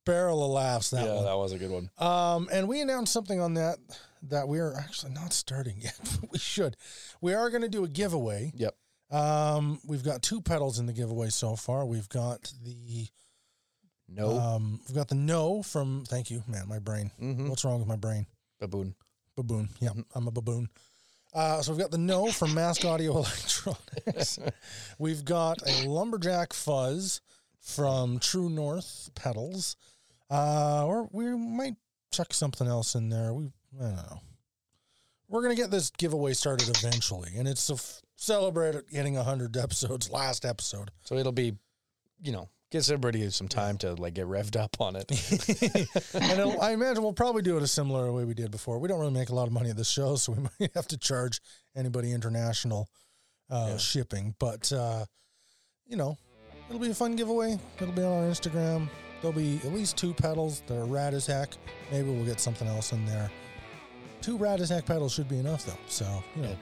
barrel of laughs, that yeah, one. that was a good one. Um, and we announced something on that that we are actually not starting yet. but we should. We are going to do a giveaway. Yep. Um, we've got two pedals in the giveaway so far. We've got the No. um, we've got the no from. Thank you, man. My brain. mm-hmm. What's wrong with my brain? Baboon. Baboon. Yeah, I'm a baboon. Uh, so we've got the no from Mask Audio Electronics. we've got a lumberjack fuzz from True North pedals. Uh, or we might chuck something else in there. We I don't know. we're gonna get this giveaway started eventually, and it's to f- celebrate getting hundred episodes. Last episode, So it'll be, you know, gives everybody some time to like get revved up on it. and I imagine we'll probably do it a similar way we did before. We don't really make a lot of money at this show, so we might have to charge anybody international uh, Yeah. shipping. But uh, you know, it'll be a fun giveaway. It'll be on our Instagram. There'll be at least two pedals that are rad as heck. Maybe we'll get something else in there. Two rad as heck pedals should be enough, though. So you know.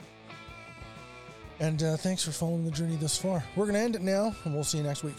And uh, thanks for following the journey this far. We're gonna end it now, and we'll see you next week.